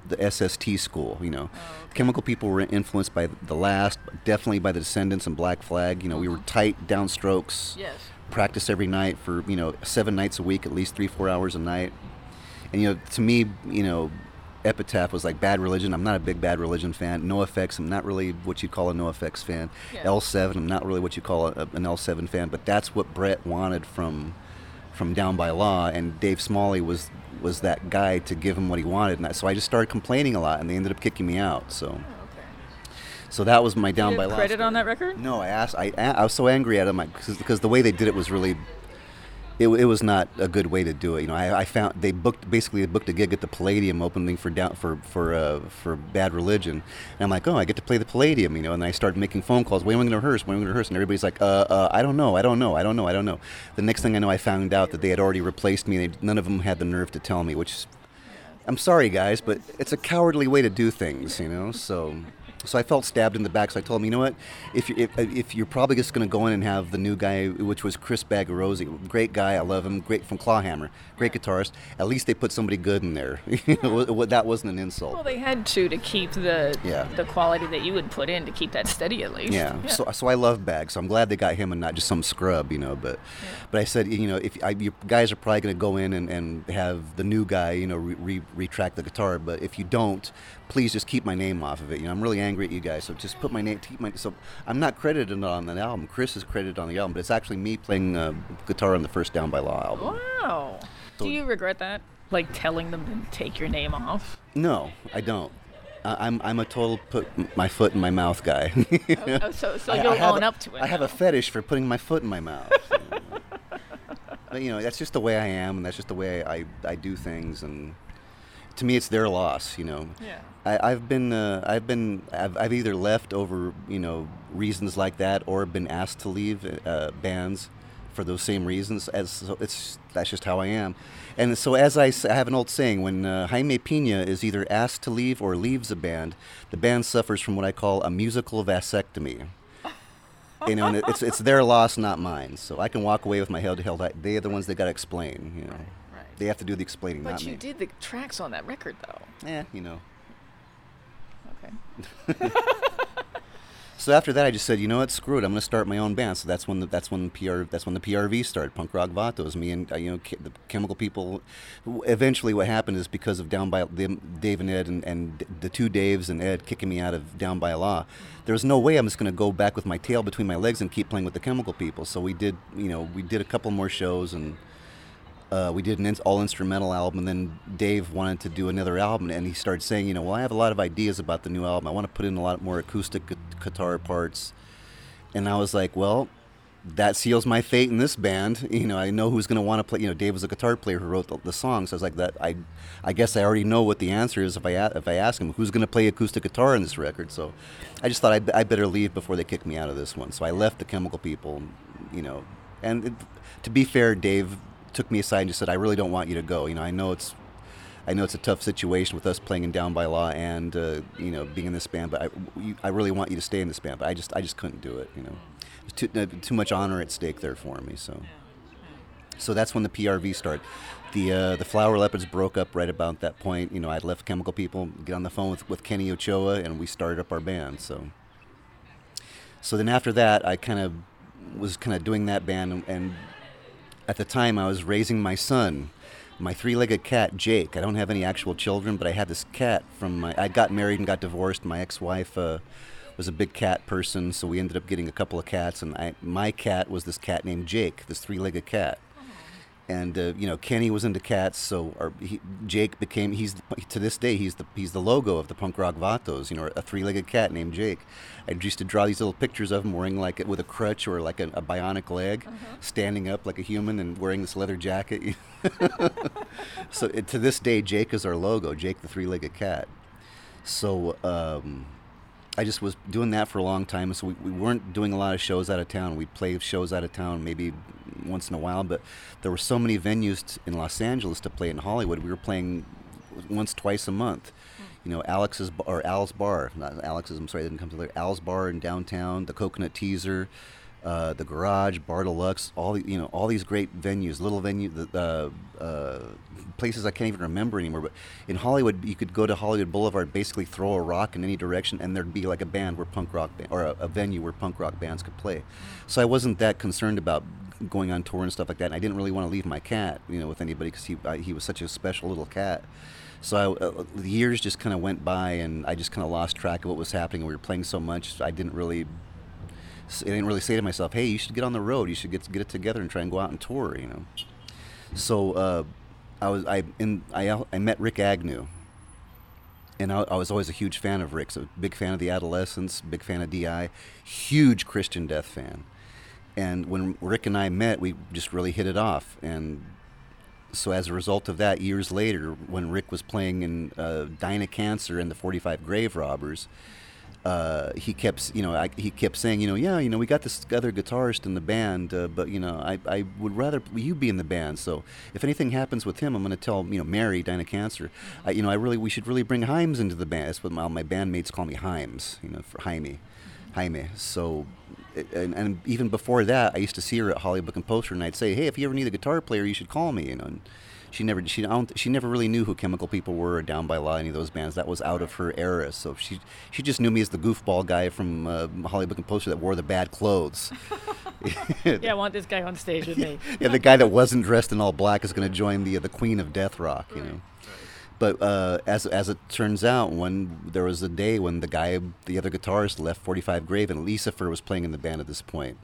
the SST school. You know, oh, Chemical People were influenced by the Last, definitely by the Descendents and Black Flag. You know, we were uh-huh. tight downstrokes. Yes. Practice every night for you know seven nights a week, at least three four hours a night. And you know, to me, you know, Epitaph was like Bad Religion. I'm not a big Bad Religion fan. NOFX. I'm not really what you'd call a NOFX fan. Yeah. L7. I'm not really what you call a, an L7 fan. But that's what Brett wanted from from Down by Law, and Dave Smalley was was that guy to give him what he wanted. And I, so I just started complaining a lot, and they ended up kicking me out. So oh, Okay. so that was my Down by Law. credit on that record? No, I asked. I, I was so angry at him because the way they did it was really. It, it was not a good way to do it. You know, I, I found they booked basically they booked a gig at the Palladium opening for down for for uh, for Bad Religion, and I'm like, oh, I get to play the Palladium, you know. And I started making phone calls. When are we going to rehearse? When are we going to rehearse? And everybody's like, uh, uh, I don't know, I don't know, I don't know, I don't know. The next thing I know, I found out that they had already replaced me. None of them had the nerve to tell me, which I'm sorry, guys, but it's a cowardly way to do things, you know. So, so I felt stabbed in the back. So I told him, you know what? If you if, if you're probably just going to go in and have the new guy, which was Chris Bagarozzi, great guy, I love him, great from Clawhammer, great guitarist. At least they put somebody good in there. *laughs* that wasn't an insult. Well, they had to to keep the Yeah. the quality that you would put in to keep that steady at least. Yeah. So, so I love Bag. So I'm glad they got him and not just some scrub, you know. But, but I said, you know, if I, you guys are probably going to go in and, and have the new guy, you know, re, re, retract the guitar. But if you don't, please just keep my name off of it. You know, I'm really angry at you guys. So just put my name. Keep my. So I'm not credited on that album. Chris is credited on the album, but it's actually me playing uh, guitar on the first Down by Law album. Wow. So- Do you regret that? Like telling them to take your name off? No, I don't. I'm I'm a total put my foot in my mouth guy. *laughs* Oh, so so I- I you'll have own a- up to it. I have a fetish for putting my foot in my mouth. *laughs* but you know, that's just the way I am, and that's just the way I, I do things. And to me, it's their loss. You know. Yeah. I, I've been uh, I've been I've, I've either left over you know reasons like that or been asked to leave uh, bands for those same reasons. As so it's that's just how I am. And so as I have an old saying, when uh, Jaime Pina is either asked to leave or leaves a band, the band suffers from what I call a musical vasectomy. you know, and it's it's their loss, not mine. So I can walk away with my head held high. They are the ones that got to explain. You know. They have to do the explaining, But you me. did the tracks on that record though. Yeah, you know. Okay. *laughs* So after that, I just said, you know what, screw it. I'm going to start my own band. So that's when the, that's when the PR that's when the PRV started. Punk Rock Vatos. Me and uh, you know the Chemical People. Eventually, what happened is because of Down by them, Dave and Ed and, and the two Daves and Ed kicking me out of Down by Law. There was no way I'm just going to go back with my tail between my legs and keep playing with the Chemical People. So we did, you know, we did a couple more shows and. Uh, we did an in- all instrumental album, and then Dave wanted to do another album, and he started saying, you know, well, I have a lot of ideas about the new album. I want to put in a lot more acoustic gu- guitar parts, and I was like, well, that seals my fate in this band. *laughs* You know, I know who's going to want to play. You know, Dave was a guitar player who wrote the, the songs. So I was like, that. I, I guess I already know what the answer is if I a- if I ask him who's going to play acoustic guitar in this record. So, I just thought I'd, I better leave before they kick me out of this one. So I left the Chemical People. You know, and it, to be fair, Dave took me aside and just said, I really don't want you to go. You know, I know it's I know it's a tough situation with us playing in Down by Law and uh, you know being in this band, but I, you, I really want you to stay in this band. But I just I just couldn't do it. You know, There's too uh, too much honor at stake there for me. So so that's when the PRV started. The uh, the Flower Leperds broke up right about that point. You know, I'd left Chemical People, get on the phone with, with Kenny Ochoa, and we started up our band. So so then after that, I kind of was kind of doing that band, and, and at the time I was raising my son, my three-legged cat Jake. I don't have any actual children, but I had this cat from my. I got married and got divorced. My ex-wife uh, was a big cat person, so we ended up getting a couple of cats, and I, my cat was this cat named Jake, this three-legged cat. And uh, you know, Kenny was into cats, so our, he, Jake became. He's to this day he's the he's the logo of the punk rock vatos. You know, a three-legged cat named Jake. I used to draw these little pictures of him wearing like with a crutch or like a, a bionic leg, standing up like a human and wearing this leather jacket. *laughs* so it, to this day, Jake is our logo. Jake the three-legged cat. So um, I just was doing that for a long time. So we, we weren't doing a lot of shows out of town. We'd play shows out of town maybe once in a while, but there were so many venues t- in Los Angeles to play in Hollywood. We were playing once, twice a month. You know, Alex's or Al's Bar, not Alex's. I'm sorry, I didn't come to there. Al's Bar in downtown, the Coconut Teaser, uh, the Garage, Bar Deluxe, all the, you know all these great venues, little venue, the uh, places I can't even remember anymore. But in Hollywood, you could go to Hollywood Boulevard, basically throw a rock in any direction, and there'd be like a band where punk rock ba- or a, a venue where punk rock bands could play. So I wasn't that concerned about going on tour and stuff like that. And I didn't really want to leave my cat, you know, with anybody because he I, he was such a special little cat. So I, uh, the years just kind of went by, and I just kind of lost track of what was happening. We were playing so much, I didn't really, I didn't really say to myself, "Hey, you should get on the road. You should get get it together and try and go out and tour." You know. So uh, I was I in I I met Rick Agnew, and I, I was always a huge fan of Rick's. A big fan of the Adolescents, big fan of Di, huge Christian Death fan. And when Rick and I met, we just really hit it off, and so as a result of that, years later, when Rick was playing in uh, of Cancer and the 45 Grave Robbers, uh, he kept, you know, I, he kept saying, you know, yeah, you know, we got this other guitarist in the band, uh, but you know, I, I would rather you be in the band. So if anything happens with him, I'm going to tell, you know, Mary, of Cancer, I, you know, I really, we should really bring Himes into the band. That's what my, my bandmates call me Himes, you know, for Jaime, Jaime. So and, and, even before that, I used to see her at Hollywood and Poster, and I'd say, "Hey, if you ever need a guitar player, you should call me." You know, and she never she don't, she never really knew who Chemical People were or Down by Law, any of those bands. That was out of her era. So she she just knew me as the goofball guy from uh, Hollywood and Poster that wore the bad clothes. *laughs* yeah, I want this guy on stage with *laughs* me. yeah, the guy that wasn't dressed in all black is going to join the uh, the Queen of Death Rock. You know. But uh, as as it turns out, when there was a day when the guy, the other guitarist, left 45 Grave, and Lisafer was playing in the band at this point.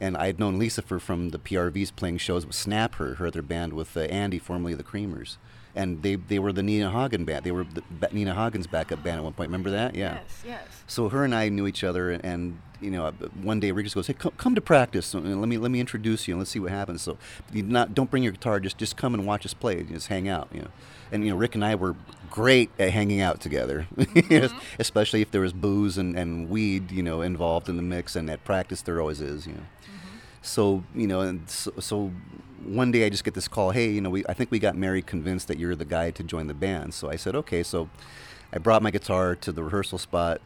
And I had known Lisafer from the PRVs playing shows with Snap Her, her other band with uh, Andy, formerly the Creamers. And they, they were the Nina Hagen band. They were the, Nina Hagen's backup band at one point. Remember that? Yeah. Yes, yes. So her and I knew each other, and you know, one day Rick just goes, "Hey, come, come to practice. And let me let me introduce you, and let's see what happens." So, you not don't bring your guitar. Just just come and watch us play. Just hang out. You know and you know Rick and I were great at hanging out together, *laughs* mm-hmm. especially if there was booze and, and weed, you know, involved in the mix. And at practice, there always is, you know. Mm-hmm. So you know, and so, so, one day I just get this call. Hey, you know, we I think we got Mary convinced that you're the guy to join the band. So I said, okay. So I brought my guitar to the rehearsal spot.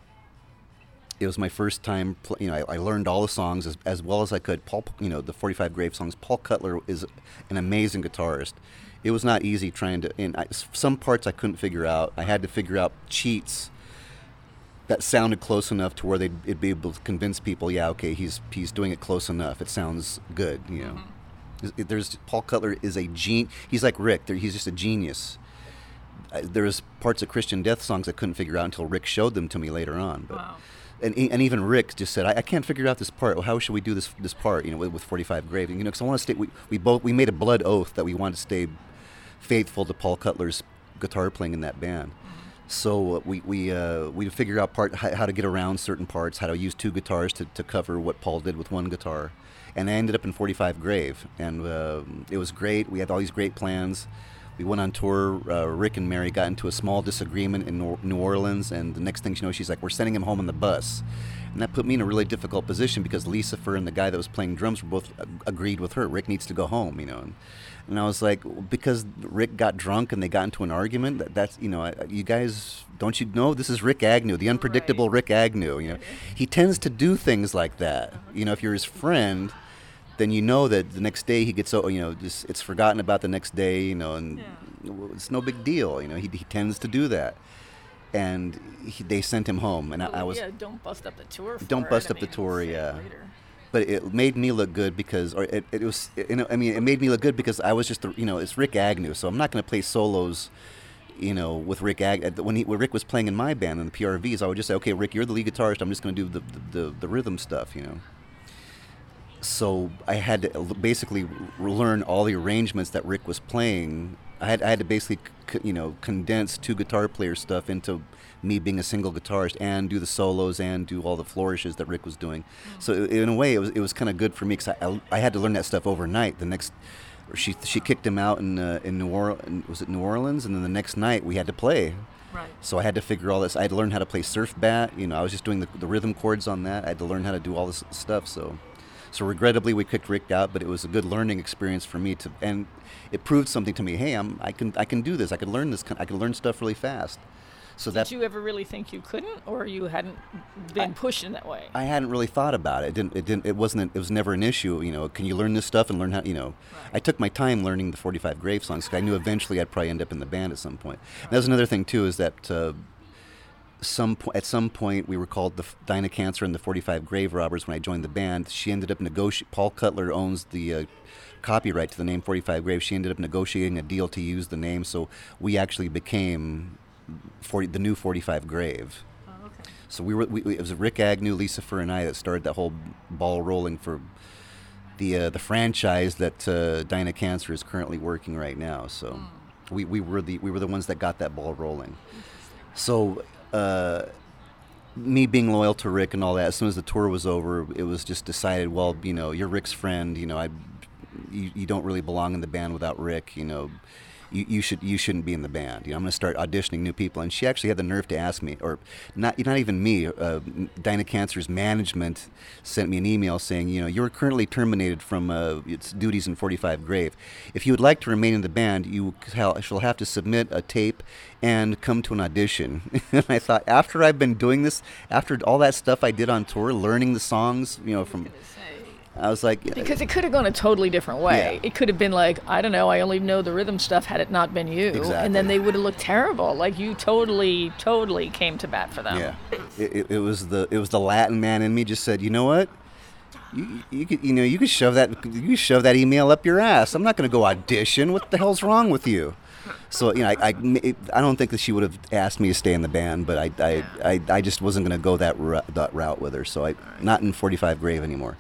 It was my first time, pl- you know. I, I, learned all the songs as, as well as I could. Paul, you know, the 45 Grave songs. Paul Cutler is an amazing guitarist it was not easy trying to. And I, some parts I couldn't figure out. I had to figure out cheats that sounded close enough to where they'd, be able to convince people. Yeah, okay, he's he's doing it close enough. It sounds good. You know, mm-hmm. there's Paul Cutler is a gene. He's like Rick. He's just a genius. There's parts of Christian Death songs I couldn't figure out until Rick showed them to me later on. But wow and, and even Rick just said, I, I, can't figure out this part. Well, how should we do this this part? You know, with, with 45 Grave. You know, because I want to stay. We, we both we made a blood oath that we wanted to stay faithful to Paul Cutler's guitar playing in that band. So uh, we we uh, we figure out part how, to get around certain parts, how to use two guitars to, to cover what Paul did with one guitar, and I ended up in 45 Grave, and uh, it was great. We had all these great plans. We went on tour. Uh, Rick and Mary got into a small disagreement in New Orleans, and the next thing you know, she's like, "We're sending him home on the bus," and that put me in a really difficult position because Lisafer and the guy that was playing drums were both agreed with her. Rick needs to go home, you know. And, and I was like, because Rick got drunk and they got into an argument. That, that's you know, you guys don't you know this is Rick Agnew, the unpredictable right. Rick Agnew. You know, he tends to do things like that. You know, if you're his friend, then you know that the next day he gets so you know just it's forgotten about the next day. You know, and yeah. it's no big deal. You know, he, he tends to do that. And he, they sent him home, and I, I, oh, was yeah. Don't bust up the tour. don't bust up I mean, the tour. Yeah. Later but it made me look good because, or it, it was, you know, I mean, it made me look good because I was just, the, you know, it's Rick Agnew, so I'm not going to play solos, you know, with Rick Agnew. Uh, when, he, when Rick was playing in my band in the PRVs, I would just say, okay, Rick, you're the lead guitarist. I'm just going to do the, the, the rhythm stuff, you know. So I had to basically learn all the arrangements that Rick was playing. I had, I had to basically, you know, condense two guitar player stuff into me being a single guitarist and do the solos and do all the flourishes that Rick was doing. Mm. So in a way, it was it was kind of good for me because I, I had to learn that stuff overnight. The next, she she kicked him out in uh, in New Orleans. Was it New Orleans? And then the next night we had to play. Right. So I had to figure all this. I had to learn how to play surf bat. You know, I was just doing the, the rhythm chords on that. I had to learn how to do all this stuff. So, so regrettably we kicked Rick out, but it was a good learning experience for me to, and it proved something to me. Hey, I'm I can I can do this. I can learn this. I can learn stuff really fast. So that, Did that you ever really think you couldn't, or you hadn't been pushed in that way? I hadn't really thought about it. It didn't. It didn't. It wasn't. It was never an issue. You know, can you learn this stuff and learn how? You know, I took my time learning the 45 Grave songs because I knew eventually I'd probably end up in the band at some point. And that's another thing too is that. Uh, some po- at some point we were called the F- Dinah Cancer and the 45 Grave Robbers when I joined the band. She ended up negotiating. Paul Cutler owns the uh, copyright to the name 45 Grave. She ended up negotiating a deal to use the name, so we actually became 40, the new 45 Grave. Oh, okay. So we were. We, it was Rick Agnew, Lisafer, and I that started that whole ball rolling for the uh, the franchise that uh, Dinah Cancer is currently working right now. So we, we were the we were the ones that got that ball rolling. So uh, me being loyal to Rick and all that. As soon as the tour was over, it was just decided. Well, you know, you're Rick's friend. You know, I you, you don't really belong in the band without Rick. You know. You, you should you shouldn't be in the band. You know, I'm going to start auditioning new people. And she actually had the nerve to ask me, or not not even me. Uh, Dinah Cancer's management sent me an email saying, you know, you're currently terminated from uh, its duties in 45 Grave. If you would like to remain in the band, you shall have to submit a tape and come to an audition. *laughs* and I thought, after I've been doing this, after all that stuff I did on tour, learning the songs, you know, from I was like, Because it could have gone a totally different way. Yeah. It could have been like, I don't know, I only know the rhythm stuff had it not been you. And then they would have looked terrible. Like you totally, totally came to bat for them. Yeah, it, it, it was the it was the Latin man in me just said, you know what, you you could you know you could shove that you could shove that email up your ass. I'm not going to go audition. What the hell's wrong with you? So you know, I, I, I don't think that she would have asked me to stay in the band, but I I, I, I just wasn't going to go that ru- that route with her. So I not in 45 Grave anymore.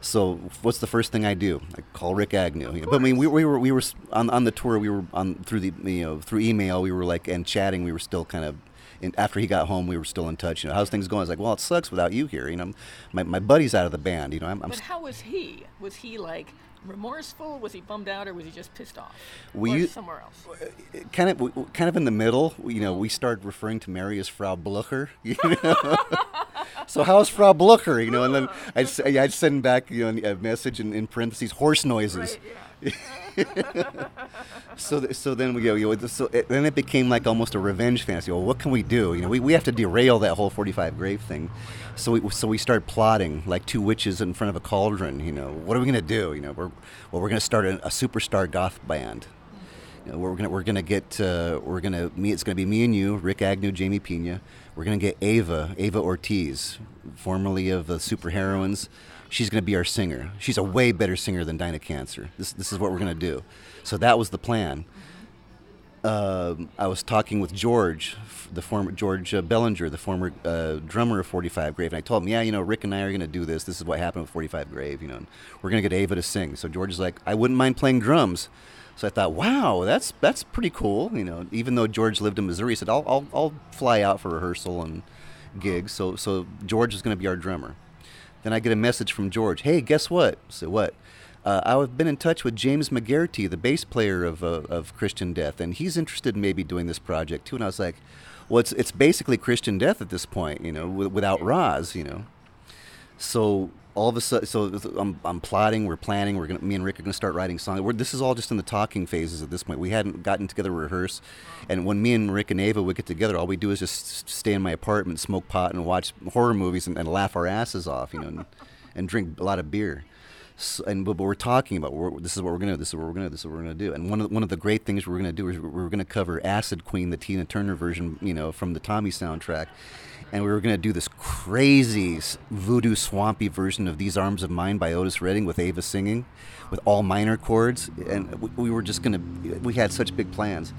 So what's the first thing I do? I call Rick Agnew. But I mean, we, we were we were on on the tour. We were on through the you know through email. We were like and chatting. We were still kind of. And after he got home, we were still in touch. You know, how's things going? I was like, well, it sucks without you here. You know, my, my buddy's out of the band. You know, I'm, I'm But how was he? Was he like remorseful? Was he bummed out, or was he just pissed off? We or somewhere else. Uh, kind of kind of in the middle. You know, we started referring to Mary as Frau Blucher. *laughs* You know? so how's Frau Blucher? You know, and then *laughs* I'd I'd send back you know a message in, in parentheses horse noises. Right, *laughs* So th- so then we go. You know, so it, then it became like almost a revenge fantasy. Well, what can we do? You know, we, we have to derail that whole 45 grave thing. So we so we start plotting like two witches in front of a cauldron. You know, what are we gonna do? You know, we're well we're gonna start a, a superstar goth band. You know, we're gonna we're gonna get uh, we're gonna me it's gonna be me and you, Rick Agnew, Jaime Pina. We're gonna get Ava Ava Ortiz, formerly of the Super Heroines. She's gonna be our singer. She's a way better singer than Dinah Cancer. This this is what we're gonna do. So that was the plan. Um, I was talking with George, the former George uh, Belanger, the former uh, drummer of 45 Grave, and I told him, yeah, you know, Rick and I are going to do this. This is what happened with 45 Grave, you know, we're going to get Ava to sing. So George is like, I wouldn't mind playing drums. So I thought, wow, that's that's pretty cool, you know. Even though George lived in Missouri, he said, I'll I'll, I'll fly out for rehearsal and gigs. So so George is going to be our drummer. Then I get a message from George. Hey, guess what? So what? Uh, I've been in touch with James McGearty, the bass player of, uh, of Christian Death, and he's interested in maybe doing this project too. And I was like, well, it's, it's basically Christian Death at this point, you know, w- without Roz, you know. So all of a sudden, so I'm, I'm plotting, we're planning, we're gonna, me and Rick are gonna start writing songs. We're, this is all just in the talking phases at this point. We hadn't gotten together to rehearse, and when me and Rick and Ava would get together, all we do is just stay in my apartment, smoke pot, and watch horror movies and, and laugh our asses off, you know, and, and drink a lot of beer. And but, we're talking about we're, this is what we're gonna do. This is what we're gonna do. This is what we're gonna do. And one of the, one of the great things we're gonna do is we're, we're gonna cover Acid Queen, the Tina Turner version, you know, from the Tommy soundtrack. And we were gonna do this crazy voodoo swampy version of These Arms of Mine by Otis Redding with Ava singing, with all minor chords. And we, we were just gonna. We had such big plans.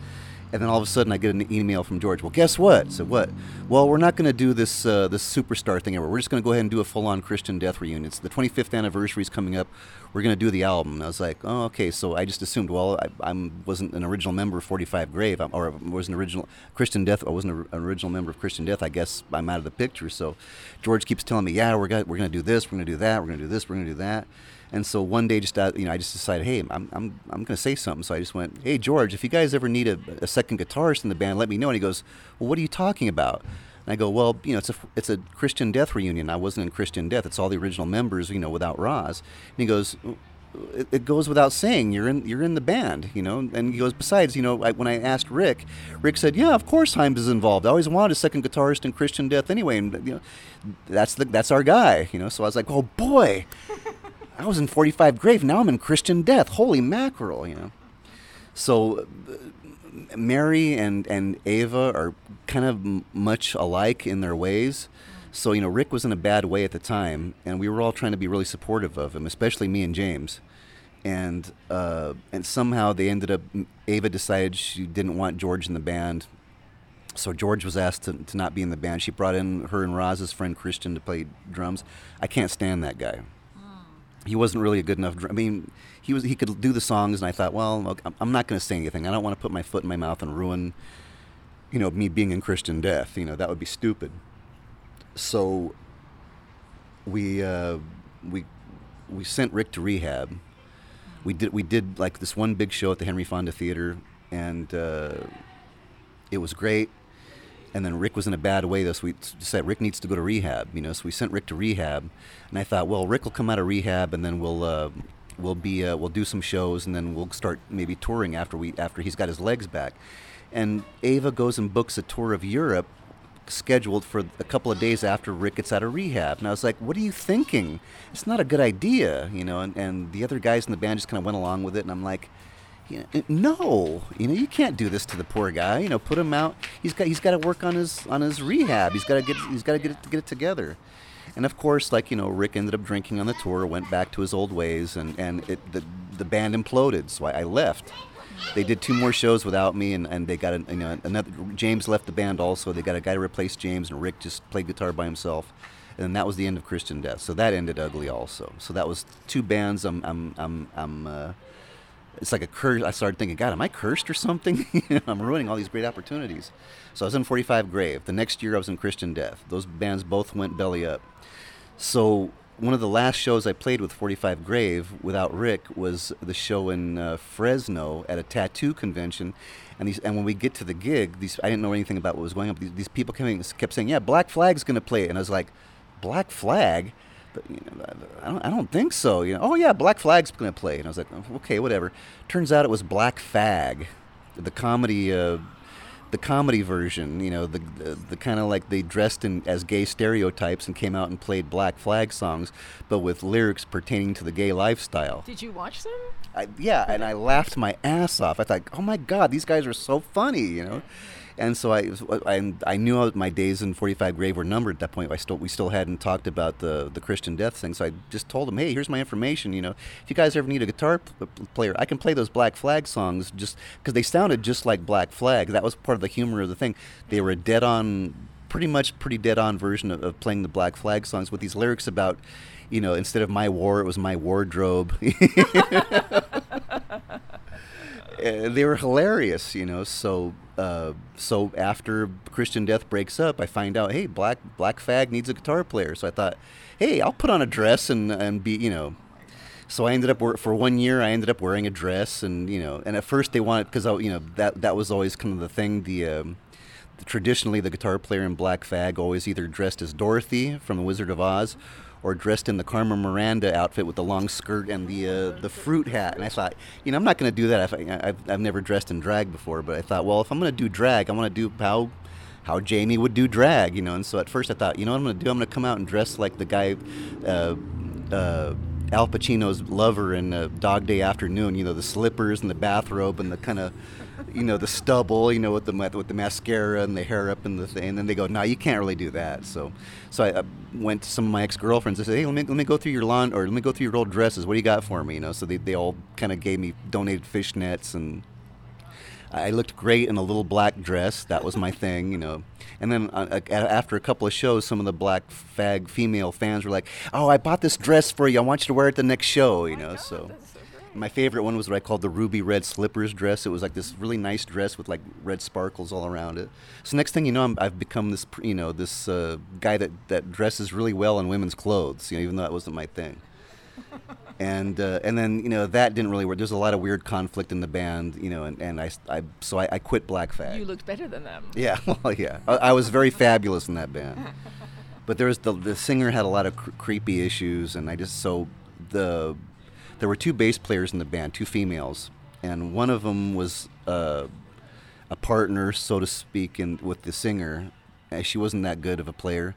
And then all of a sudden, I get an email from George. Well, guess what? So what? Well, we're not going to do this uh, this superstar thing ever. We're just going to go ahead and do a full on Christian Death reunion. It's the 25th anniversary is coming up. We're going to do the album. And I was like, oh, okay. So I just assumed, well, I I'm, wasn't an original member of 45 Grave, I'm- or was an original Christian Death. I wasn't a- an original member of Christian Death. I guess I'm out of the picture. So George keeps telling me, yeah, we're we're going to do this, we're going to do that, we're going to do this, we're going to do that. And so one day, just out, you know, I just decided, hey, I'm, I'm, I'm going to say something. So I just went, hey, George, if you guys ever need a, a second guitarist in the band, let me know. And he goes, well, what are you talking about? And I go, well, you know, it's a, it's a Christian Death reunion. I wasn't in Christian Death. It's all the original members, you know, without Roz. And he goes, it, it goes without saying you're in you're in the band, you know. And he goes, besides, you know, I, when I asked Rick, Rick said, yeah, of course Himes is involved. I always wanted a second guitarist in Christian Death anyway, and you know, that's the that's our guy, you know. So I was like, oh boy, I was in 45 Grave, now I'm in Christian Death. Holy mackerel, you know. So. Uh, Mary and, and Ava are kind of m- much alike in their ways. So, you know, Rick was in a bad way at the time, and we were all trying to be really supportive of him, especially me and James. And uh, and somehow they ended up. Ava decided she didn't want George in the band, so George was asked to, to not be in the band. She brought in her and Roz's friend Christian to play drums. I can't stand that guy. He wasn't really a good enough. I mean, he was. He could do the songs, and I thought, well, I'm not going to say anything. I don't want to put my foot in my mouth and ruin, you know, me being in Christian Death. You know, that would be stupid so we uh, we we sent Rick to rehab. We did we did like this one big show at the Henry Fonda Theater, and uh, it was great. And then Rick was in a bad way, though. So we said Rick needs to go to rehab. You know, so we sent Rick to rehab, and I thought, well, Rick will come out of rehab, and then we'll uh, we'll be uh, we'll do some shows, and then we'll start maybe touring after we after he's got his legs back. And Ava goes and books a tour of Europe scheduled for a couple of days after Rick gets out of rehab. And I was like, what are you thinking? It's not a good idea, you know. And, and the other guys in the band just kind of went along with it. And I'm like, you know, no, you know, you can't do this to the poor guy. You know, put him out. He's got he's got to work on his on his rehab. He's got to get he's got to get it, get it together. And of course, like you know, Rick ended up drinking on the tour, went back to his old ways, and and it, the the band imploded. So I, I left they did two more shows without me, and, and they got a, you know, another. James left the band also. They got a guy to replace James, and Rick just played guitar by himself. And that was the end of Christian Death. So that ended ugly also. So that was two bands. I'm I'm I'm, I'm uh, it's like a curse. I started thinking, God, am I cursed or something? *laughs* I'm ruining all these great opportunities. So I was in 45 Grave. The next year I was in Christian Death. Those bands both went belly up. So one of the last shows I played with 45 Grave without Rick was the show in uh, Fresno at a tattoo convention. And these, and when we get to the gig, these I didn't know anything about what was going on. These, these people coming kept saying, "Yeah, Black Flag's going to play," and I was like, "Black Flag." But, you know, I don't, I don't think so. You know, oh yeah, Black Flag's going to play, and I was like, okay, whatever. Turns out it was Black Fag, the comedy uh, the comedy version, you know, the the, the kind of like they dressed in as gay stereotypes and came out and played Black Flag songs, but with lyrics pertaining to the gay lifestyle. Did you watch them? I, yeah, and I laughed my ass off. I thought, oh my god, these guys are so funny, you know. And so I, I, I knew my days in 45 Grave were numbered at that point. I still, we still hadn't talked about the, the Christian death thing. So I just told them, hey, here's my information. You know, if you guys ever need a guitar player, I can play those Black Flag songs just because they sounded just like Black Flag. That was part of the humor of the thing. They were a dead on, pretty much pretty dead on version of, of playing the Black Flag songs with these lyrics about, you know, instead of my war, it was my wardrobe. *laughs* *laughs* Uh, they were hilarious, you know. So, uh, so after Christian Death breaks up, I find out, hey, Black Black Fag needs a guitar player. So I thought, hey, I'll put on a dress and and be, you know. So I ended up for one year. I ended up wearing a dress, and you know, and at first they wanted because you know that that was always kind of the thing. The, um, the traditionally the guitar player in Black Fag always either dressed as Dorothy from The Wizard of Oz or dressed in the Carmen Miranda outfit with the long skirt and the uh, the fruit hat. And I thought, you know, I'm not going to do that. I've, I've, never dressed in drag before, but I thought, well, if I'm going to do drag, I want to do how how Jamie would do drag, you know. And so at first I thought, you know what I'm going to do? I'm going to come out and dress like the guy. Uh, uh, Al Pacino's lover in uh, Dog Day Afternoon, you know, the slippers and the bathrobe and the kind of you know the stubble, you know, with the with the mascara and the hair up and the thing. And then they go, "No, you can't really do that." So, so I, I went to some of my ex girlfriends. I said, "Hey, let me let me go through your lawn or let me go through your old dresses. What do you got for me?" You know, so they they all kind of gave me donated fishnets and. I looked great in a little black dress. That was my thing, you know. And then uh, after a couple of shows, some of the black fag female fans were like, "Oh, I bought this dress for you. I want you to wear it the next show," you know. so my favorite one was what I called the ruby red slippers dress. It was like this really nice dress with like red sparkles all around it. So next thing you know, i have become this you know this uh, guy that that dresses really well in women's clothes. You know, even though that wasn't my thing. *laughs* and uh, and then you know that didn't really work. There's a lot of weird conflict in the band, you know, and, and I, I so I, I quit Black Fag. You looked better than them. Yeah, *laughs* well, yeah, I, I was very fabulous in that band. *laughs* But there was the the singer had a lot of cr- creepy issues, and I just so the there were two bass players in the band, two females, and one of them was uh, a partner, so to speak, in, with the singer. She wasn't that good of a player,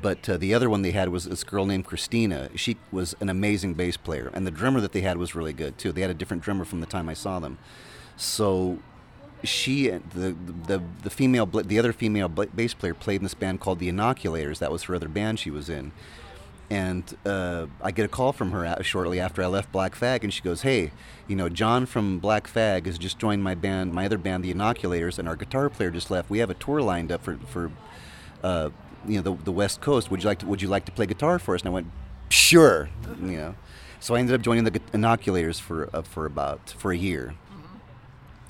but uh, the other one they had was this girl named Christina. She was an amazing bass player, and the drummer that they had was really good too. They had a different drummer from the time I saw them. So she, the the the female, the other female bass player, played in this band called the Inoculators. That was her other band she was in. And uh, I get a call from her shortly after I left Black Fag, and she goes, "Hey, you know, John from Black Fag has just joined my band, my other band, the Inoculators, and our guitar player just left. We have a tour lined up for for." Uh, you know the, the West Coast. Would you like to Would you like to play guitar for us? And I went, sure. You know, so I ended up joining the inoculators for uh, for about for a year.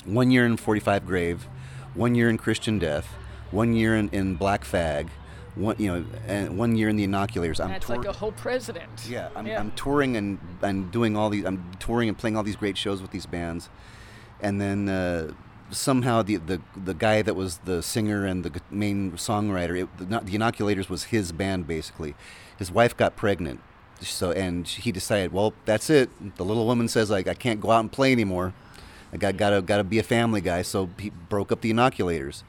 One year in Forty Five Grave, one year in Christian Death, one year in, in Black Fag, one you know, and one year in the inoculators. I'm That's tour- like a whole president. Yeah, I'm, yeah. I'm touring and I'm doing all these. I'm touring and playing all these great shows with these bands, and then. Uh, somehow the, the the guy that was the singer and the main songwriter, it, the, the inoculators was his band basically. His wife got pregnant, so and he decided, well, that's it. The little woman says like I can't go out and play anymore. I got gotta gotta be a family guy. So he broke up the inoculators.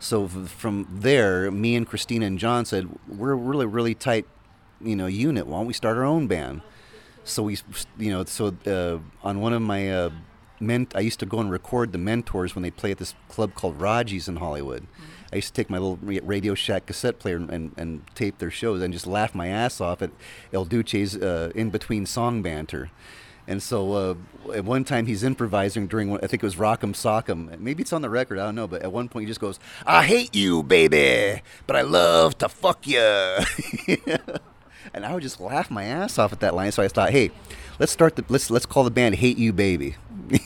So from there, me and Christina and John said we're a really really tight, you know, unit. Why don't we start our own band? So we, you know, so uh, on one of my uh, ment- I used to go and record the mentors when they play at this club called Raji's in Hollywood. Mm-hmm. I used to take my little Radio Shack cassette player and, and, and, tape their shows and just laugh my ass off at El Duce's uh, in between song banter. And so uh, at one time he's improvising during one, I think it was Rock'em Sock'em. Maybe it's on the record, I don't know. But at one point he just goes, "I hate you, baby, but I love to fuck you." *laughs* and I would just laugh my ass off at that line. So I thought, hey, let's start the let's let's call the band "Hate You, Baby." *laughs*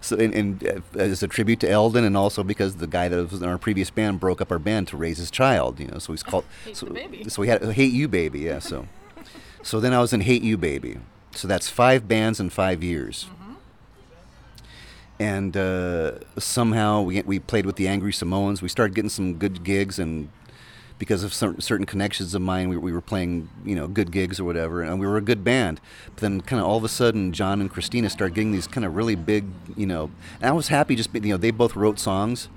so, and, and, uh, as a tribute to Eldon, and also because the guy that was in our previous band broke up our band to raise his child, you know, so he's called. so, so we had "Hate You, Baby," yeah. So, so then I was in "Hate You, Baby." So that's five bands in five years. Mm-hmm. And uh, somehow we we played with the Angry Samoans. We started getting some good gigs and because of certain, certain connections of mine, we, we were playing, you know, good gigs or whatever, and we were a good band. But then, kind of all of a sudden, John and Christina started getting these kind of really big, you know. And I was happy just, you know, they both wrote songs,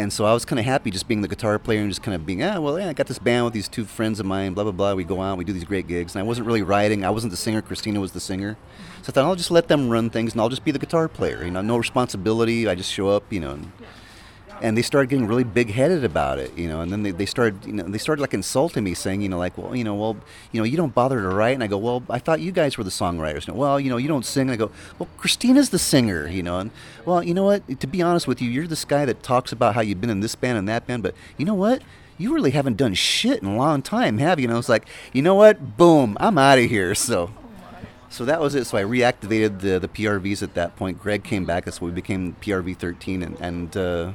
and so I was kind of happy just being the guitar player and just kind of being, ah, well, yeah, I got this band with these two friends of mine, blah blah blah. We go out, we do these great gigs, and I wasn't really writing. I wasn't the singer. Christina was the singer, so I thought I'll just let them run things, and I'll just be the guitar player. You know, no responsibility. I just show up, you know. And, and they started getting really big-headed about it, you know. And then they, they started, you know, they started like insulting me, saying, you know, like, well, you know, well, you know, you don't bother to write. And I go, well, I thought you guys were the songwriters. And, well, you know, you don't sing. And I go, well, Christina's the singer, you know. And well, you know what? To be honest with you, you're this guy that talks about how you've been in this band and that band, but you know what? You really haven't done shit in a long time, have you? And I was like, you know what? Boom, I'm out of here. So. So that was it. So I reactivated the the PRVs at that point. Greg came back. When we became PRV 13, and and uh,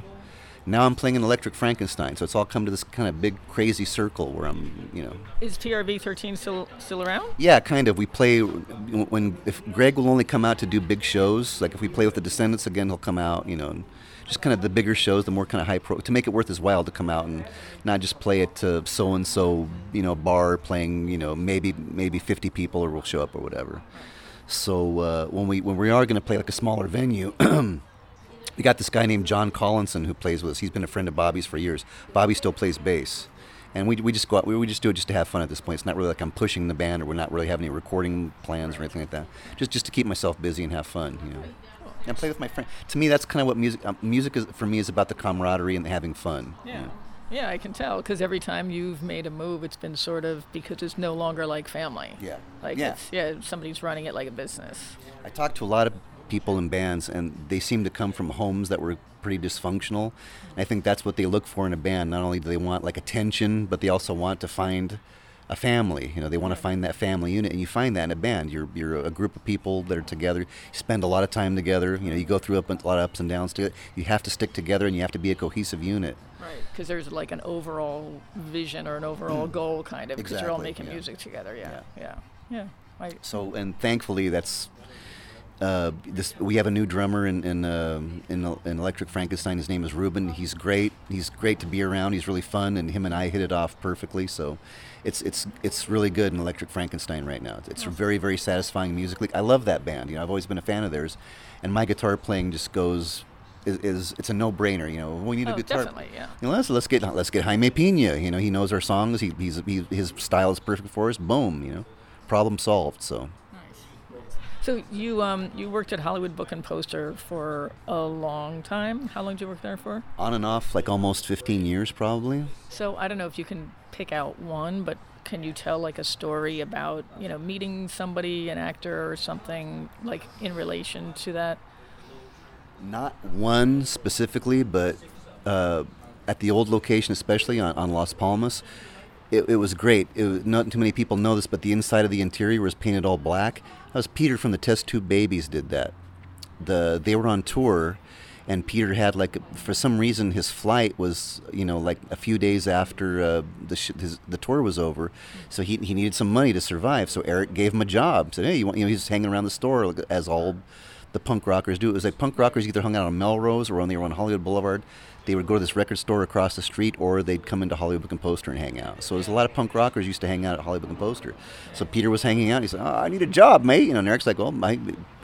now I'm playing an Electric Frankenstein, so it's all come to this kind of big crazy circle where I'm, you know. Is PRV 13 still still around? Yeah, kind of. We play when if Greg will only come out to do big shows. Like if we play with the Descendents again, he'll come out, you know, and just kind of the bigger shows, the more kind of high pro to make it worth his while to come out and not just play it to so and so, you know, bar playing, you know, maybe maybe 50 people or will show up or whatever. So uh, when we when we are going to play like a smaller venue. *clears throat* we got this guy named John Collinson who plays with us. He's been a friend of Bobby's for years. Bobby still plays bass. And we, we just go out, we, we just do it just to have fun at this point. It's not really like I'm pushing the band or we're not really having any recording plans or anything like that. Just just to keep myself busy and have fun, you know. And play with my friend. To me, that's kind of what music um, music is for me is about the camaraderie and having fun. Yeah. You know? Yeah, I can tell because every time you've made a move, it's been sort of because it's no longer like family. Yeah. Like yeah. it's yeah, somebody's running it like a business. I talked to a lot of people in bands, and they seem to come from homes that were pretty dysfunctional. And I think that's what they look for in a band. Not only do they want like attention, but they also want to find a family. You know, they want to find that family unit, and you find that in a band. You're you're a group of people that are together. You spend a lot of time together. You know, you go through a lot of ups and downs together. You have to stick together, and you have to be a cohesive unit. Right, because there's like an overall vision or an overall mm. goal, kind of, because exactly, you're all making yeah. music together. Yeah, yeah, yeah. yeah. so, and thankfully, that's uh, this we have a new drummer in in, uh, in in Electric Frankenstein. His name is Ruben. He's great. He's great to be around. He's really fun, and him and I hit it off perfectly. So, it's it's it's really good in Electric Frankenstein right now. It's very very satisfying musically. I love that band. You know, I've always been a fan of theirs, and my guitar playing just goes. Is, is it's a no-brainer, you know. We need a Oh, guitar. definitely, yeah. You know, let's let's get let's get Jaime Pina. You know, he knows our songs. He, he's he, his style is perfect for us. Boom, you know, problem solved. So So you um you worked at Hollywood Book and Poster for a long time. How long did you work there for? on and off, like almost 15 years, probably. So I don't know if you can pick out one, but can you tell like a story about you know meeting somebody, an actor or something like in relation to that? Not one specifically, but uh, at the old location, especially on, on Las Palmas, it, it was great. It was, not too many people know this, but the inside of the interior was painted all black. That was Peter from the Test Tube Babies did that. The they were on tour, and Peter had like for some reason his flight was you know like a few days after uh, the sh- his, the tour was over, so he he needed some money to survive. So Eric gave him a job. Said hey you want you know he's hanging around the store as all the punk rockers do. It was like punk rockers either hung out on Melrose or they were on Hollywood Boulevard. They would go to this record store across the street, or they'd come into Hollywood and Poster and hang out. So there's a lot of punk rockers used to hang out at Hollywood and Poster. So Peter was hanging out. He said, oh, "I need a job, mate." You know, and Eric's like, "Well, my,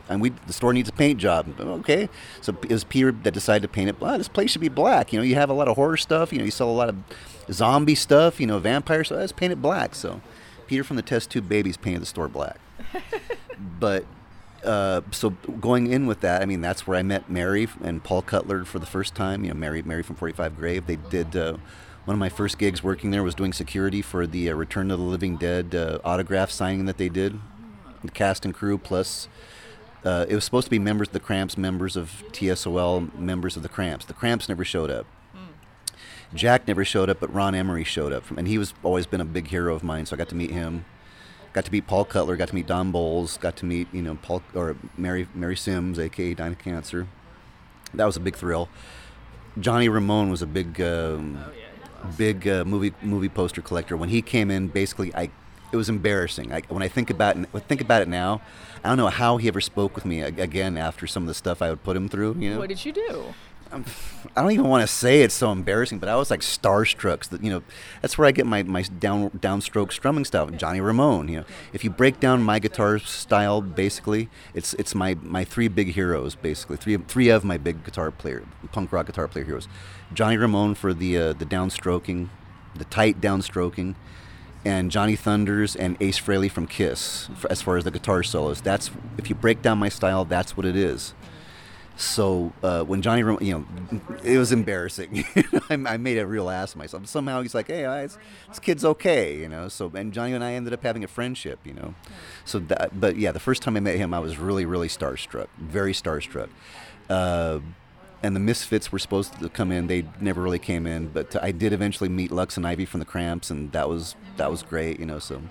and we the store needs a paint job." Okay, so it was Peter that decided to paint it. Well, this place should be black. You know, you have a lot of horror stuff. You know, you sell a lot of zombie stuff. You know, vampire stuff. Let's paint it black. So Peter from the Test Tube Babies painted the store black. *laughs* but uh, so going in with that, I mean, that's where I met Mary and Paul Cutler for the first time. You know, Mary, Mary from 45 Grave. They did uh, one of my first gigs working there was doing security for the uh, Return of the Living Dead uh, autograph signing that they did. The cast and crew plus. Uh, it was supposed to be members of the Cramps, members of TSOL, members of the Cramps. The Cramps never showed up. Jack never showed up, but Ron Emory showed up, from, and he was always been a big hero of mine. So I got to meet him. Got to meet Paul Cutler. Got to meet Don Bolles. Got to meet you know Paul or Mary Mary Sims, aka Dinah Cancer. That was a big thrill. Johnny Ramone was a big, um, big uh, movie movie poster collector. When he came in, basically, I it was embarrassing. I, when I think about it, think about it now, I don't know how he ever spoke with me again after some of the stuff I would put him through. You know, What did you do? I don't even want to say it's so embarrassing, but I was like starstruck. You know, that's where I get my, my down downstroke strumming style. Johnny Ramone. You know, if you break down my guitar style, basically, it's it's my, my three big heroes. Basically, three three of my big guitar player, punk rock guitar player heroes. Johnny Ramone for the uh, the downstroking, the tight downstroking, and Johnny Thunders and Ace Frehley from Kiss. For, as far as the guitar solos, that's if you break down my style, that's what it is. So uh, when Johnny, you know, it was embarrassing. *laughs* I, I made a real ass of myself. Somehow he's like, "Hey, I, this, kid's okay," you know. So and Johnny and I ended up having a friendship, you know. So that, but yeah, the first time I met him, I was really, really starstruck, very starstruck. Uh, and the Misfits were supposed to come in. They never really came in, but I did eventually meet Lux and Ivy from the Cramps, and that was that was great, you know. So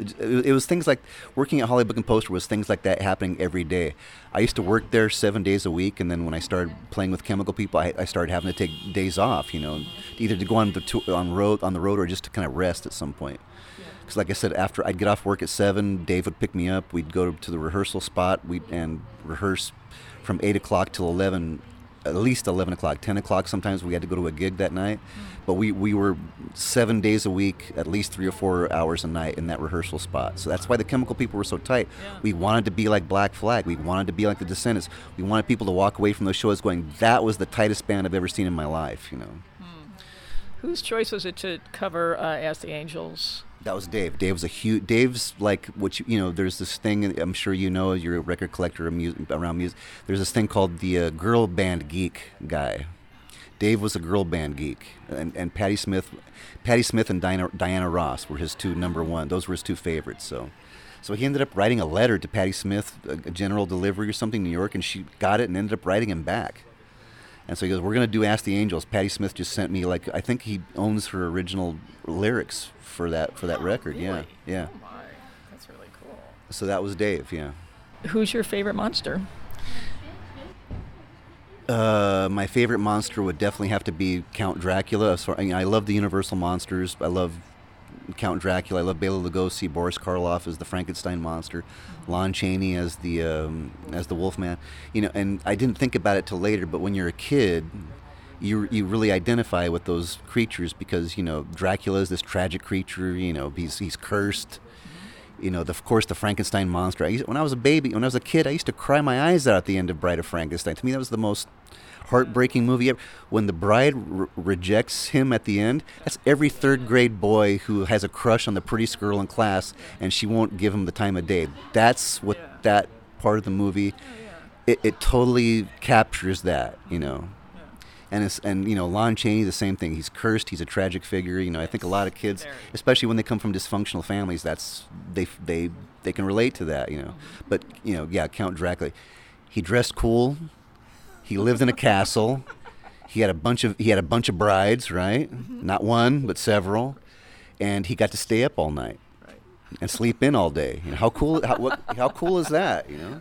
it, it was things like working at Hollywood Book and Poster was things like that happening every day. I used to work there seven days a week, and then when I started playing with Chemical People, I, I started having to take days off. You know, either to go on the to, on road on the road or just to kind of rest at some point. Because, like I said, after I'd get off work at seven, Dave would pick me up. We'd go to the rehearsal spot. We and rehearse from eight o'clock till eleven at least 11 o'clock 10 o'clock. Sometimes we had to go to a gig that night but we, we were seven days a week at least three or four hours a night in that rehearsal spot. So that's why the chemical people were so tight. Yeah. we wanted to be like black flag. We wanted to be like the Descendents. We wanted people to walk away from those shows going that was the tightest band i've ever seen in my life you know? Whose choice was it to cover uh, "Ask the Angels"? That was Dave. Dave was a huge. Dave's like what you, know. There's this thing. I'm sure you know. You're a record collector around music. There's this thing called the uh, girl band geek guy. Dave was a girl band geek, and, and Patti Smith, Patti Smith and Diana, Diana Ross were his two number one. Those were his two favorites. So, so he ended up writing a letter to Patti Smith, a, a general delivery or something, in New York, and she got it and ended up writing him back. And so he goes, "We're gonna do Ask the Angels." Patti Smith just sent me like I think he owns her original lyrics for that for that record. Yeah, really? yeah. Oh my, that's really cool. So that was Dave. Yeah. Who's your favorite monster? Uh, my favorite monster would definitely have to be Count Dracula. So, I, mean, I love the Universal monsters. I love Count Dracula. I love Bela Lugosi, Boris Karloff as the Frankenstein monster, Lon Chaney as the um, as the Wolfman. You know, and I didn't think about it till later, but when you're a kid, you you really identify with those creatures because you know Dracula is this tragic creature. You know, he's he's cursed. You know, the, of course, the Frankenstein monster. I used, when I was a baby, when I was a kid, I used to cry my eyes out at the end of Bride of Frankenstein. To me, that was the most heartbreaking movie ever. When the bride re- rejects him at the end, that's every third grade boy who has a crush on the prettiest girl in class and she won't give him the time of day. That's what Yeah. that part of the movie. Oh, it, it totally captures that, you know. And it's and you know Lon Chaney the same thing. He's cursed. He's a tragic figure. You know I think a lot of kids, especially when they come from dysfunctional families, that's they they they can relate to that. You know, mm-hmm. but you know yeah Count Dracula, he dressed cool. He lived in a castle. He had a bunch of he had a bunch of brides, right? Mm-hmm. Not one, but several, and he got to stay up all night Right. and sleep in all day. You know how cool how what, how cool is that? You know.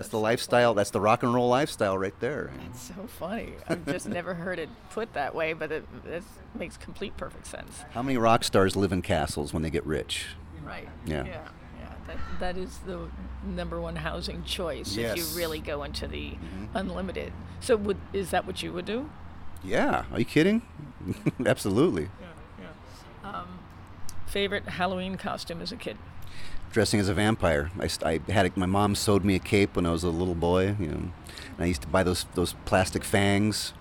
That's the lifestyle. That's the rock and roll lifestyle right there. It's so funny. I've just *laughs* never heard it put that way, but it, it makes complete perfect sense. How many rock stars live in castles when they get rich? Right. Yeah. Yeah. Yeah. That, that is the number one housing choice if you really go into the unlimited. So would is that what you would do? Yeah, are you kidding? *laughs* Absolutely. Yeah. Yeah. Um, favorite Halloween costume as a kid? Dressing as a vampire. I, I had a, my mom sewed me a cape when I was a little boy. You know, and I used to buy those those plastic fangs,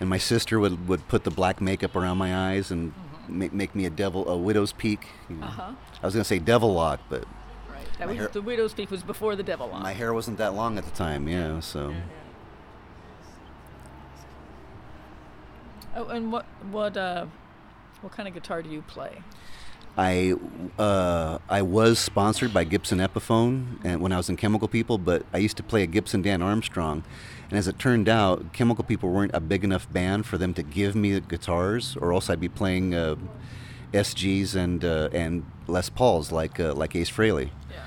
and my sister would, would put the black makeup around my eyes and make, make me a devil a widow's peak. you know. Uh-huh. I was gonna say devil lock, but Right. That was hair- the widow's peak was before the devil lock. my hair wasn't that long at the time. Yeah, so. Oh, and what what uh, what kind of guitar do you play? I uh, I was sponsored by Gibson Epiphone and when I was in Chemical People, but I used to play a Gibson Dan Armstrong, and as it turned out, Chemical People weren't a big enough band for them to give me the guitars, or else I'd be playing uh, SGs and uh, and Les Pauls like uh, like Ace Frehley. Yeah.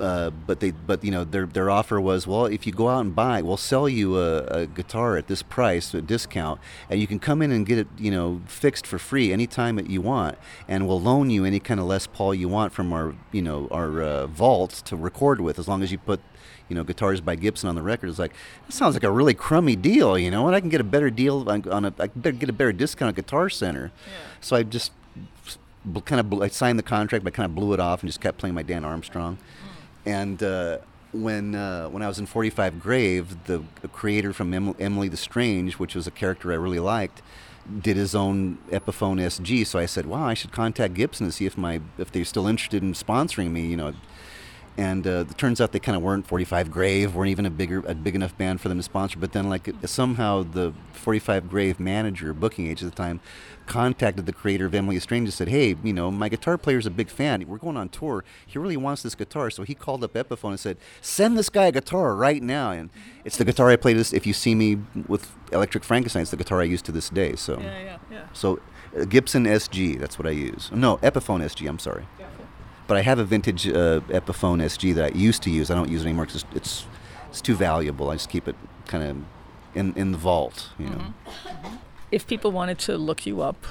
Uh, but they but you know their their offer was well if you go out and buy we'll sell you a, a guitar at this price a discount and you can come in and get it you know fixed for free anytime that you want and we'll loan you any kind of Les Paul you want from our you know our uh, vault to record with as long as you put you know guitars by Gibson on the record it's like that sounds like a really crummy deal you know and I can get a better deal on, on a I can better get a better discount at Guitar Center Yeah. so I just kind of I signed the contract, but kind of blew it off and just kept playing my Dan Armstrong. And uh, when uh, when I was in 45 Grave, the, creator from Em- Emily the Strange, which was a character I really liked, did his own Epiphone SG. So I said, "Wow, I should contact Gibson to see if my if they're still interested in sponsoring me." You know. And uh, it turns out they kind of weren't 45 Grave, weren't even a bigger, a big enough band for them to sponsor. But then, like somehow, the 45 Grave manager, booking agent at the time, contacted the creator of Emily Strange and said, "Hey, you know, my guitar player's a big fan. We're going on tour. He really wants this guitar." So he called up Epiphone and said, "Send this guy a guitar right now." And it's the guitar I play this. If you see me with Electric Frankenstein, it's the guitar I use to this day. So, Yeah. Yeah. Yeah. so uh, Gibson SG, that's what I use. No, Epiphone SG. I'm sorry. But I have a vintage uh, Epiphone SG that I used to use. I don't use it anymore because it's it's too valuable. I just keep it kind of in in the vault, you know. If people wanted to look you up,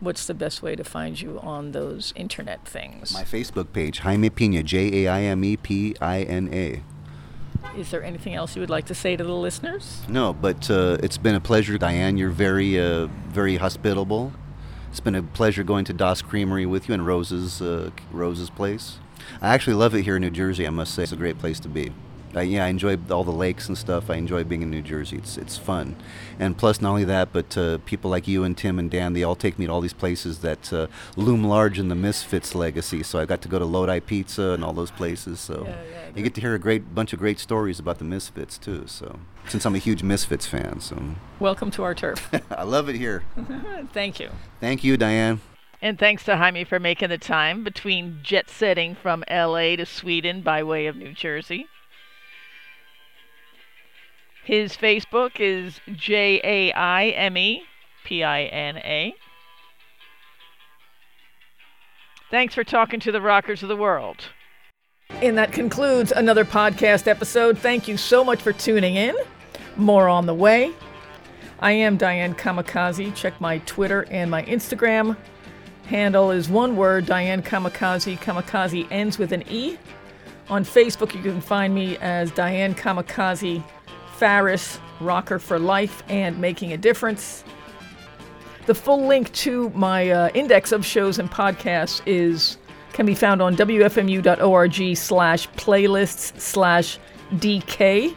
what's the best way to find you on those internet things? My Facebook page, Jaime Pina, J A I M E P I N A. Is there anything else you would like to say to the listeners? No, but uh, it's been a pleasure, Diane. You're very uh, very hospitable. It's been a pleasure going to Das Creamery with you and Rose's uh, Rose's place. I actually love it here in New Jersey. I must say, it's a great place to be. Uh, yeah, I enjoy all the lakes and stuff. I enjoy being in New Jersey. It's it's fun, and plus not only that, but uh, people like you and Tim and Dan, they all take me to all these places that uh, loom large in the Misfits legacy. So I got to go to Lodi Pizza and all those places. So Yeah, yeah, you get to hear a great bunch of great stories about the Misfits too. So since I'm a huge Misfits fan, so Welcome to our turf. *laughs* I love it here. *laughs* Thank you. Thank you, Diane. And thanks to Jaime for making the time between jet setting from LA to Sweden by way of New Jersey. His Facebook is J A I M E P I N A. Thanks for talking to the rockers of the world. And that concludes another podcast episode. Thank you so much for tuning in. More on the way. I am Diane Kamikaze. Check my Twitter and my Instagram handle is one word Diane Kamikaze. Kamikaze ends with an E. On Facebook, you can find me as Diane Kamikaze Farris, Rocker for Life, and Making a Difference. The full link to my uh, index of shows and podcasts is can be found on wfmu.org slash playlists slash DK.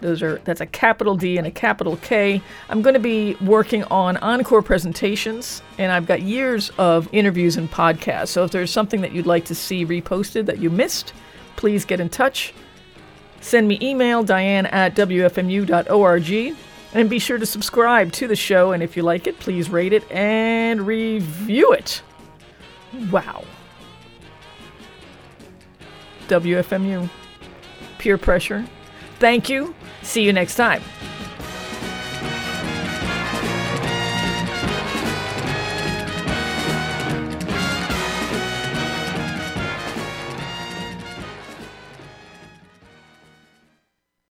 Those are that's a capital D and a capital K. I'm going to be working on encore presentations, and I've got years of interviews and podcasts. So if there's something that you'd like to see reposted that you missed, please get in touch. Send me email, diane at wfmu.org, and be sure to subscribe to the show. And if you like it, please rate it and review it. Wow. WFMU. Peer pressure. Thank you. See you next time.